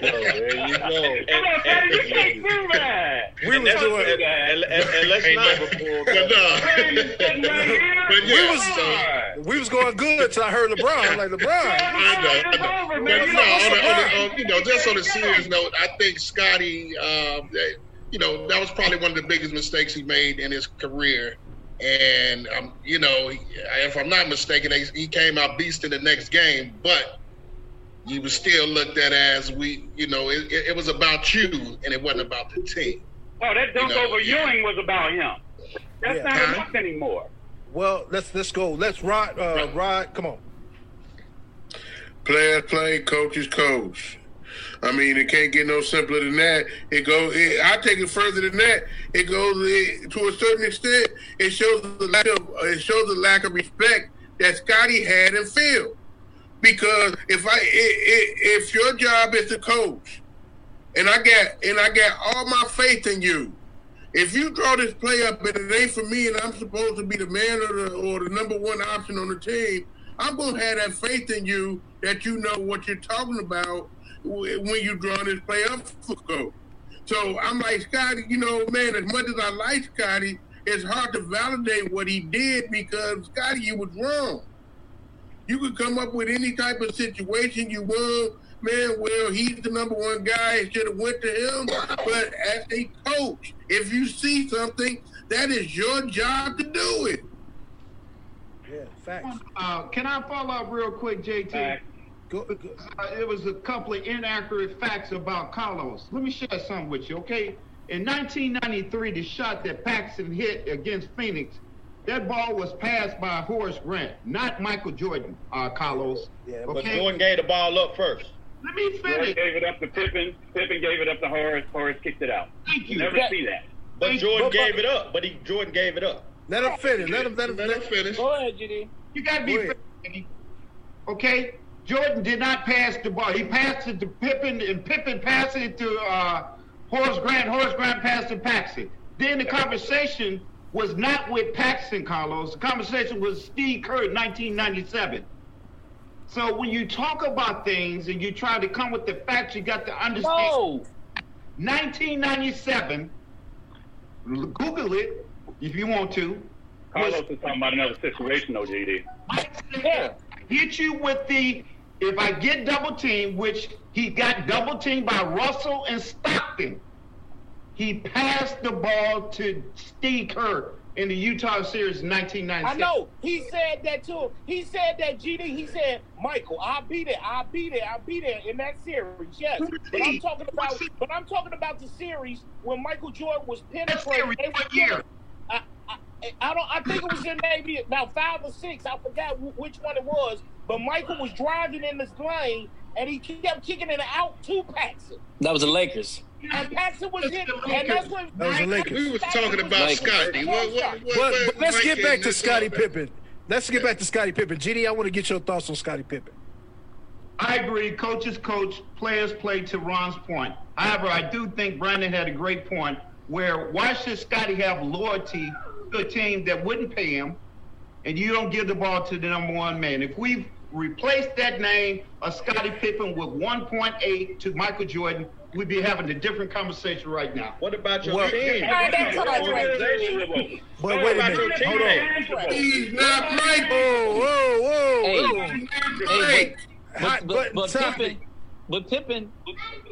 there you go. Come on, man, you can't do that. We was doing. and, and, and, and let's Ain't not. never pulled but, uh, but We was so, we was going good till I heard LeBron. I'm like LeBron. I know, I know. But no, on the, on the, on, you know, just on a serious note, I think Scottie, um, you know, that was probably one of the biggest mistakes he made in his career. And um, you know, if I'm not mistaken, he- he came out beast in the next game, but he was still looked at as we, you know, it, it, it was about you and it wasn't about the team. Oh, that dunk You know, over yeah. Ewing was about him. That's Yeah. not Huh? enough anymore. Well, let's let's go. Let's ride. Uh, ride. Come on. Players play, coaches coach. I mean, it can't get no simpler than that. It goes. It, I take it further than that. It goes it, to a certain extent. It shows the lack of. It shows the lack of respect that Scottie had in Phil. Because if I, i- i- if your job is to coach, and I got and I got all my faith in you, if you draw this play up and it ain't for me, and I'm supposed to be the man or the or the number one option on the team, I'm gonna have that faith in you that you know what you're talking about when you draw this play up for coach. So I'm like Scottie, you know, man. As much as I like Scottie, it's hard to validate what he did because Scottie, you was wrong. You could come up with any type of situation you want. Man, well, he's the number one guy. It should have went to him. But as a coach, if you see something, that is your job to do it. Yeah, facts. Uh, can I follow up real quick, JT? Go, go. Uh, it was a couple of inaccurate facts about Carlos. Let me share something with you, okay? In 1993, the shot that Paxson hit against Phoenix, that ball was passed by Horace Grant, not Michael Jordan, uh, Carlos. Yeah, But okay? Jordan gave the ball up first. Let me Jordan finish. gave it up to Pippen. Pippen gave it up to Horace. Horace kicked it out. Thank You you. never Yeah. see that. But Thank- Jordan but- gave it up. But he Jordan gave it up. Let him finish. Let him. Let him. Let him finish. Go ahead, GD. You got to be fair, Okay? Jordan did not pass the ball. He passed it to Pippen, and Pippen passed it to uh, Horace Grant. Horace Grant passed it to Paxson. Then the conversation was not with Paxson, Carlos. The conversation was Steve Kerr in 1997. So when you talk about things and you try to come with the facts, you got to understand. No. 1997. Google it if you want to. Carlos is talking about another situation, though, GD. Yeah. hit you with the if I get double teamed, which he got double teamed by Russell and Stockton. He passed the ball to Steve Kerr in the Utah series in 1997. I know. He said that too. He said that GD. He said, Michael, I'll be there. I'll be there. I'll be there in that series. Yes. But I'm talking about but I'm talking about the series when Michael Jordan was That penetrating. series, They what year? I, I, I don't I think it was in maybe about five or six. I forgot wh- which one it was. But Michael was driving in this lane and he kept kicking it out to Paxson. That was the Lakers. And Paxson was That's hitting, the and that's when That was the Lakers. We was talking about Lakers. Scottie. What, what, what, But, what, but let's Mike get back to Scotty Scottie? Pippen. Let's get back to Scottie Pippen. GD, I want to get your thoughts on Scottie Pippen. I agree. Coaches coach, players play to Ron's point. However, I do think Brandon had a great point where why should Scottie have loyalty to a team that wouldn't pay him and you don't give the ball to the number one man? If we've replaced that name of Scottie Pippen with 1.8 to Michael Jordan, we'd be having a different conversation right now. What about your Well- team? Hey, that's Your right, right. organization? But What wait a about your minute. Hold on. He's not right. Whoa, whoa, whoa. Hey. whoa. He's not Hey, right. Hot But, but, but Pippen, but Pippen,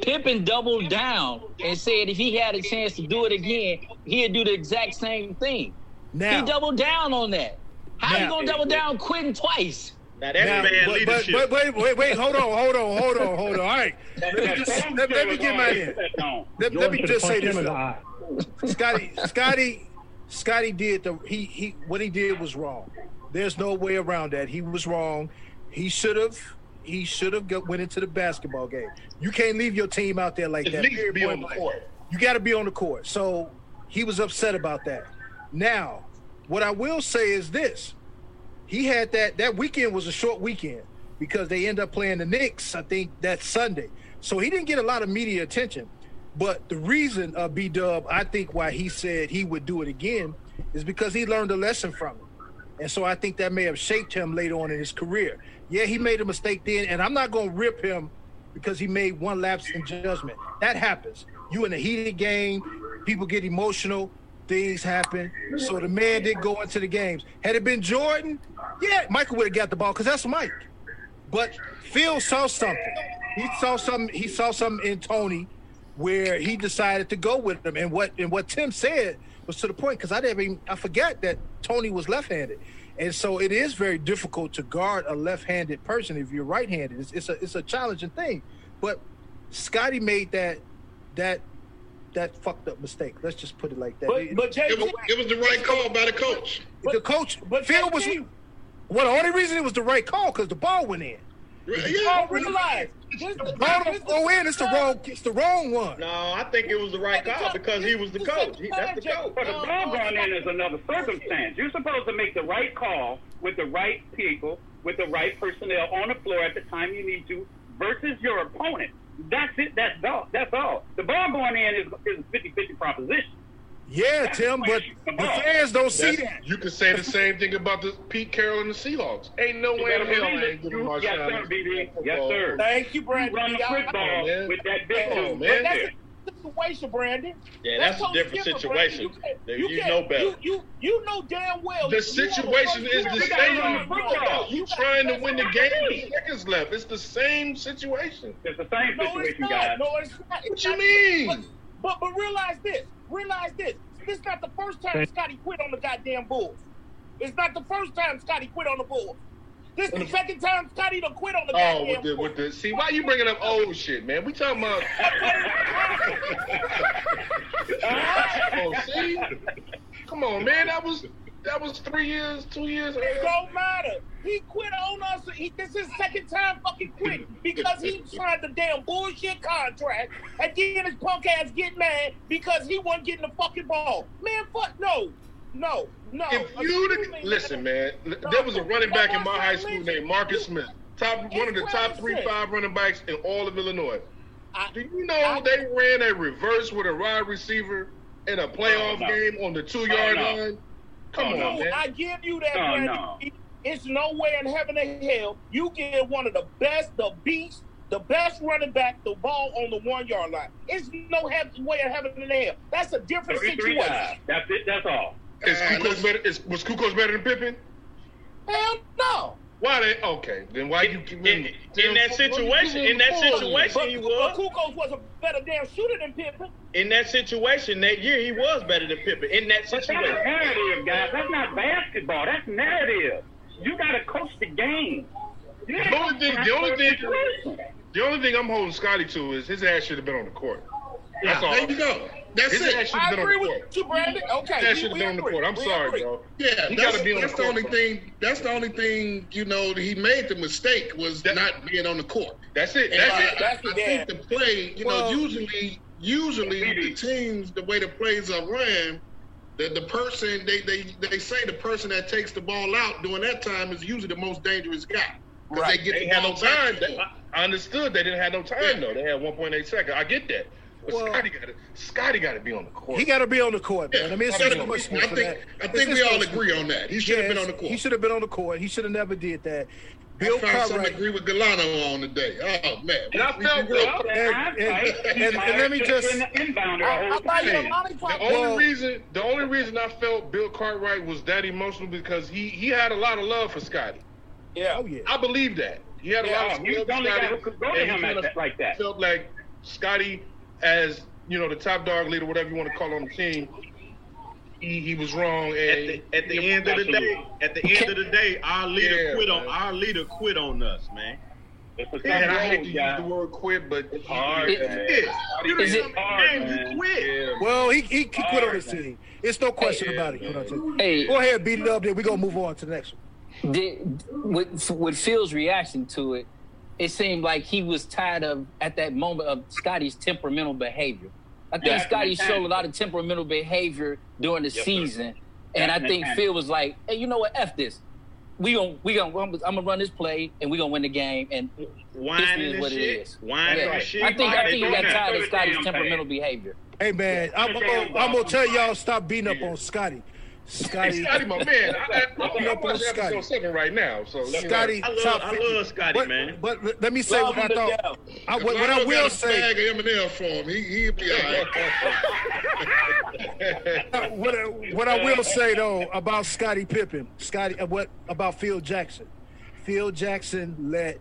Pippen doubled down and said if he had a chance to do it again, he'd do the exact same thing. Now, he doubled down on that. How you gonna double down quitting twice? Now that's now, bad but, but, leadership. but wait, wait, wait, hold on, hold on, hold on, hold on. All right. Let me, just, let, let me get my in. Let, let me just say this. him in the though. eye. Scottie, Scottie, Scottie did the he he what he did was wrong. There's no way around that. He was wrong. He should have he should have went into the basketball game. You can't leave your team out there like At that. least Period, be on the court. You got to be on the court. So he was upset about that. Now, what I will say is this: he had that that weekend was a short weekend because they end up playing the Knicks. I think that Sunday, so he didn't get a lot of media attention. But the reason uh, B Dub, I think, why he said he would do it again is because he learned a lesson from it. And so I think that may have shaped him later on in his career. Yeah, he made a mistake then, and I'm not going to rip him because he made one lapse in judgment. That happens. You in a heated game, people get emotional, things happen. So the man did go into the games. Had it been Jordan, yeah, Michael would have got the ball because that's Mike. But Phil saw something. He saw something. He saw something in Tony where he decided to go with him. And what and what Tim said was to the point because I didn't even I forgot that Tony was left-handed, and so it is very difficult to guard a left-handed person if you're right-handed. It's, it's a it's a challenging thing. But Scottie made that that that fucked up mistake. Let's just put it like that. But, but It was, it was the right call by the coach. the coach, but Phil was JT, well. The only reason it was the right call because the ball went in. Yeah, y'all realize this, The ball don't go in. It's the wrong. It's the wrong one. No, I think it was the right call because he was the coach. He, that's the coach. But the ball going in is another circumstance. You're supposed to make the right call with the right people, with the right personnel on the floor at the time you need to, versus your opponent. That's it. That's all. That's all. The ball going in is is a 50-50 proposition. Yeah, Tim, but the fans don't see that. You can say the same thing about the Pete Carroll and the Seahawks. Ain't no You way in better hell believe it. ain't giving You- yes, sir, BB. Yes, sir. Thank you, You Brandon. run the football man. with that big Come on, dude man. Right situation, Brandon. Yeah, that's a totally different situation. You, You- you you know better. You, you, you know damn well. The situation is first- the you got- you same. You got- trying to win the game with seconds left. It's the same situation. It's the same No, it's situation, not. guys. No, it's not. It's What you not- mean? But, but but realize this. Realize this. This is not the first time Scottie quit on the goddamn Bulls. It's not the first time Scottie quit on the Bulls. This the second time Scottie done quit on the Oh, goddamn with the with the see why you bringing up old shit, man? We talking about. oh, see, come on, man. That was that was three years, two years. It don't matter. He quit on us. He, this is second time fucking quit because he signed the damn bullshit contract and then his punk ass get mad because he wasn't getting the fucking ball. Man, fuck no. No, no. If you listen, man, there was a running back in my high school named Marcus Smith, top one of the top three five running backs in all of Illinois. Do you know they ran a reverse with a wide receiver in a playoff no. game on the two yard Oh, no. line? Come Oh, on, no. man. I give you that, Oh, no. It's no way in heaven and hell you get one of the best, the beast, the best running back, the ball on the one yard line. It's no heaven, way in heaven and hell. That's a different situation. times. That's it. That's all. Is Uh, Kukoc better? Is, was Kukoc better than Pippen? Hell no. Why they? Okay, then why you In, in that situation, in that situation, But, he but was. Kukoc was a better damn shooter than Pippen. In that situation that year, he was better than Pippen. In that But that's situation. narrative, guys. That's not basketball. That's narrative. You got to coach the game. The only thing, the only thing, the only thing I'm holding Scottie to is his ass should have been on the court. That's all. There you go. That's His it. ass should I have on agree the with court. you, Brandon. Okay, that should have been on the court. I'm We sorry, agree. bro. Yeah, He that's, gotta be on that's the the, only bro. thing. That's the only thing you know. He made the mistake was That- not being on the court. That's it. And That's I, it. That's the I think the play, you Well- know, usually, usually the teams, the way the plays are ran, the the person they they they say the person that takes the ball out during that time is usually the most dangerous guy. 'Cause Right. They get They the had no time. They- I- I understood they didn't have no time Yeah. though. They had 1.8 seconds. I get that. But Well- Scottie got to Scottie got to be on the court. He got to be on the court, man. I mean, it's Yeah, just I think that. I think we all agree on that. He should have been on the court. He should have been on the court. He should have never did that. Bill I found something Cartwright. agree with Galano on today. Oh man, And I We- felt we good. real- And- and- and- and let me just- inbounder I, the I whole buy you a time. lollipop. The only reason, the only reason I felt Bill Cartwright was that emotional because he he had a lot of love for Scottie. Yeah. Oh yeah. I believe that he had a Yeah, lot of he was love the for only guy Scottie. who could go to and he him at that- like that. Felt like Scottie, as you know, the top dog leader, whatever you want to call on the team, he, he was wrong. And At the, at the end of the day, at the end of the day, our leader Yeah, quit on man. our leader quit on us, man. It's a tough and I hate to guys. use the word quit, but It's hard, It man. is. You Is it- hard, man. you quit. Yeah. Well, he he, he quit on his Hard, team. It's no question Hey, about it. yeah, Quit on his team. Hey, Go ahead, beat it up. Then we gonna move on to the next one. did, with with Phil's reaction to it, it seemed like he was tired of at that moment of Scottie's temperamental behavior. I think Yeah, Scottie showed a lot of temperamental behavior during the Yes, sir. season, and I think mechanic. Phil was like, "Hey, you know what? F this. We gon' we gon' I'm gonna run this play, and we are gonna win the game." And Whining is what it shit. is. Whining yeah, shit. I think I think he got tired of Scottie's temperamental pass. behavior. Hey man, I'm, I'm, gonna- I'm gonna tell y'all stop beating up on Scottie. Scottie, Hey, Scottie, my man. I, I, I'm, Beat up I'm on watching Scottie. episode seven right now. So you know. Scottie, I love- top I love Scottie, but, man. But let- let me say Love what I thought. death. I, what, what I Galano will got a say, bag of M&M for him. He he'll be all right. what, I- what I will say though about Scottie Pippen, Scottie, uh, what about Phil Jackson? Phil Jackson let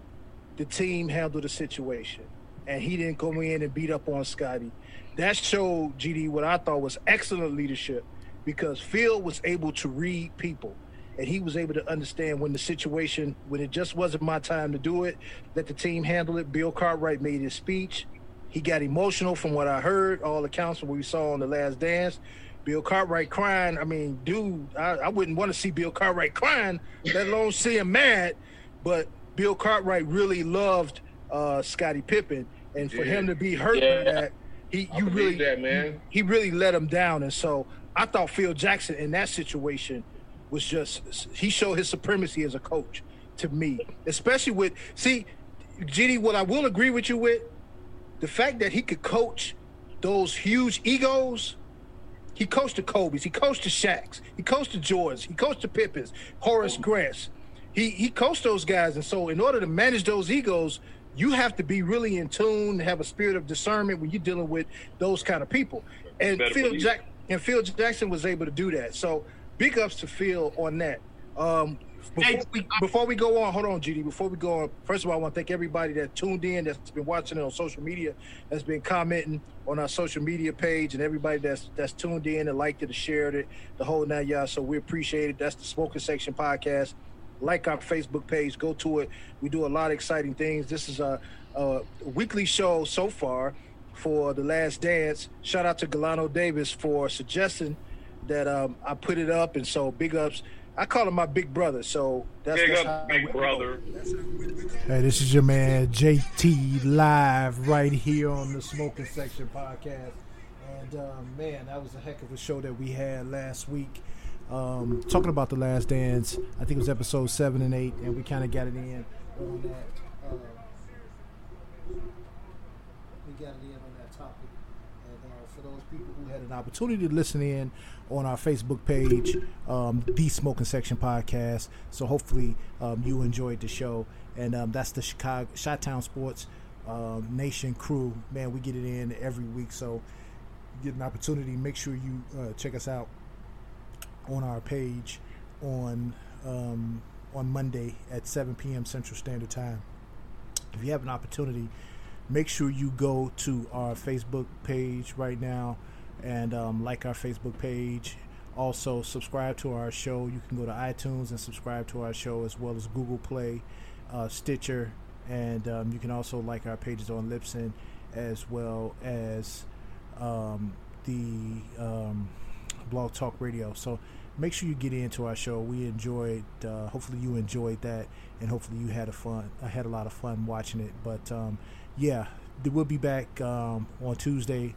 the team handle the situation, and he didn't go in and beat up on Scottie. That showed GD what I thought was excellent leadership, because Phil was able to read people, and he was able to understand when the situation, when it just wasn't my time to do it, that the team handled it. Bill Cartwright made his speech. He got emotional from what I heard, all the accounts from what we saw on the last dance. Bill Cartwright crying. I mean, dude, I, I wouldn't want to see Bill Cartwright crying, let alone see him mad. But Bill Cartwright really loved uh, Scottie Pippen, and for Yeah. him to be hurt Yeah. by that, he I you really that, man. he really let him down. And so I thought Phil Jackson in that situation was just he showed his supremacy as a coach to me, especially with see, Giddy. What I will agree with you with the fact that he could coach those huge egos. He coached the Kobe's, he coached the Shaqs, he coached the Jordans, he coached the Pippens, Horace Grants. He he coached those guys, and so in order to manage those egos, you have to be really in tune, have a spirit of discernment when you're dealing with those kind of people. And Phil believe Jack and Phil Jackson was able to do that. So big ups to Phil on that. Um, before we, before we go on, hold on, GD. Before we go on, first of all, I want to thank everybody that tuned in, that's been watching it on social media, that's been commenting on our social media page, and everybody that's that's tuned in and liked it and shared it, the whole nine yards. So we appreciate it. That's the Smoking Section podcast. Like our Facebook page, go to it. We do a lot of exciting things. This is a, a weekly show so far for the Last Dance. Shout out to Galano Davis for suggesting that um, I put it up, and so big ups. I call him my big brother, so that's, Big that's up, how big brother. Hey, this is your man JT live right here on the Smoking Section podcast. And um, man, that was a heck of a show that we had last week. Um, talking about the Last Dance, I think it was episode seven and eight, and we kind of got it in on that. Uh, we got it in on that topic. And uh, for those people who had an opportunity to listen in on our Facebook page, um, the Smoking Section podcast. So hopefully um, you enjoyed the show. And um, that's the Chicago Shot Town Sports um, Nation crew. Man, we get it in every week. So get an opportunity. Make sure you uh, check us out on our page on um, on Monday at 7 p.m. Central Standard Time. If you have an opportunity, make sure you go to our Facebook page right now and um, like our Facebook page. Also, subscribe to our show. You can go to iTunes and subscribe to our show as well as Google Play, uh, Stitcher, and um, you can also like our pages on Libsyn as well as um, the um, Blog Talk Radio. So make sure you get into our show. We enjoyed. Uh, hopefully, you enjoyed that, and hopefully, you had a fun. I had a lot of fun watching it. But um, yeah, we'll be back um, on Tuesday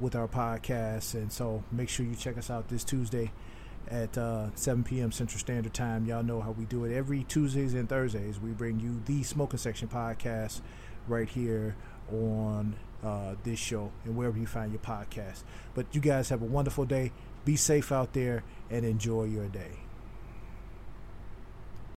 with our podcast, and so make sure you check us out this Tuesday at uh, 7 p.m. Central Standard Time. Y'all know how we do it every Tuesdays and Thursdays. We bring you the Smoking Section podcast right here on uh, this show and wherever you find your podcast. But you guys have a wonderful day. Be safe out there and enjoy your day.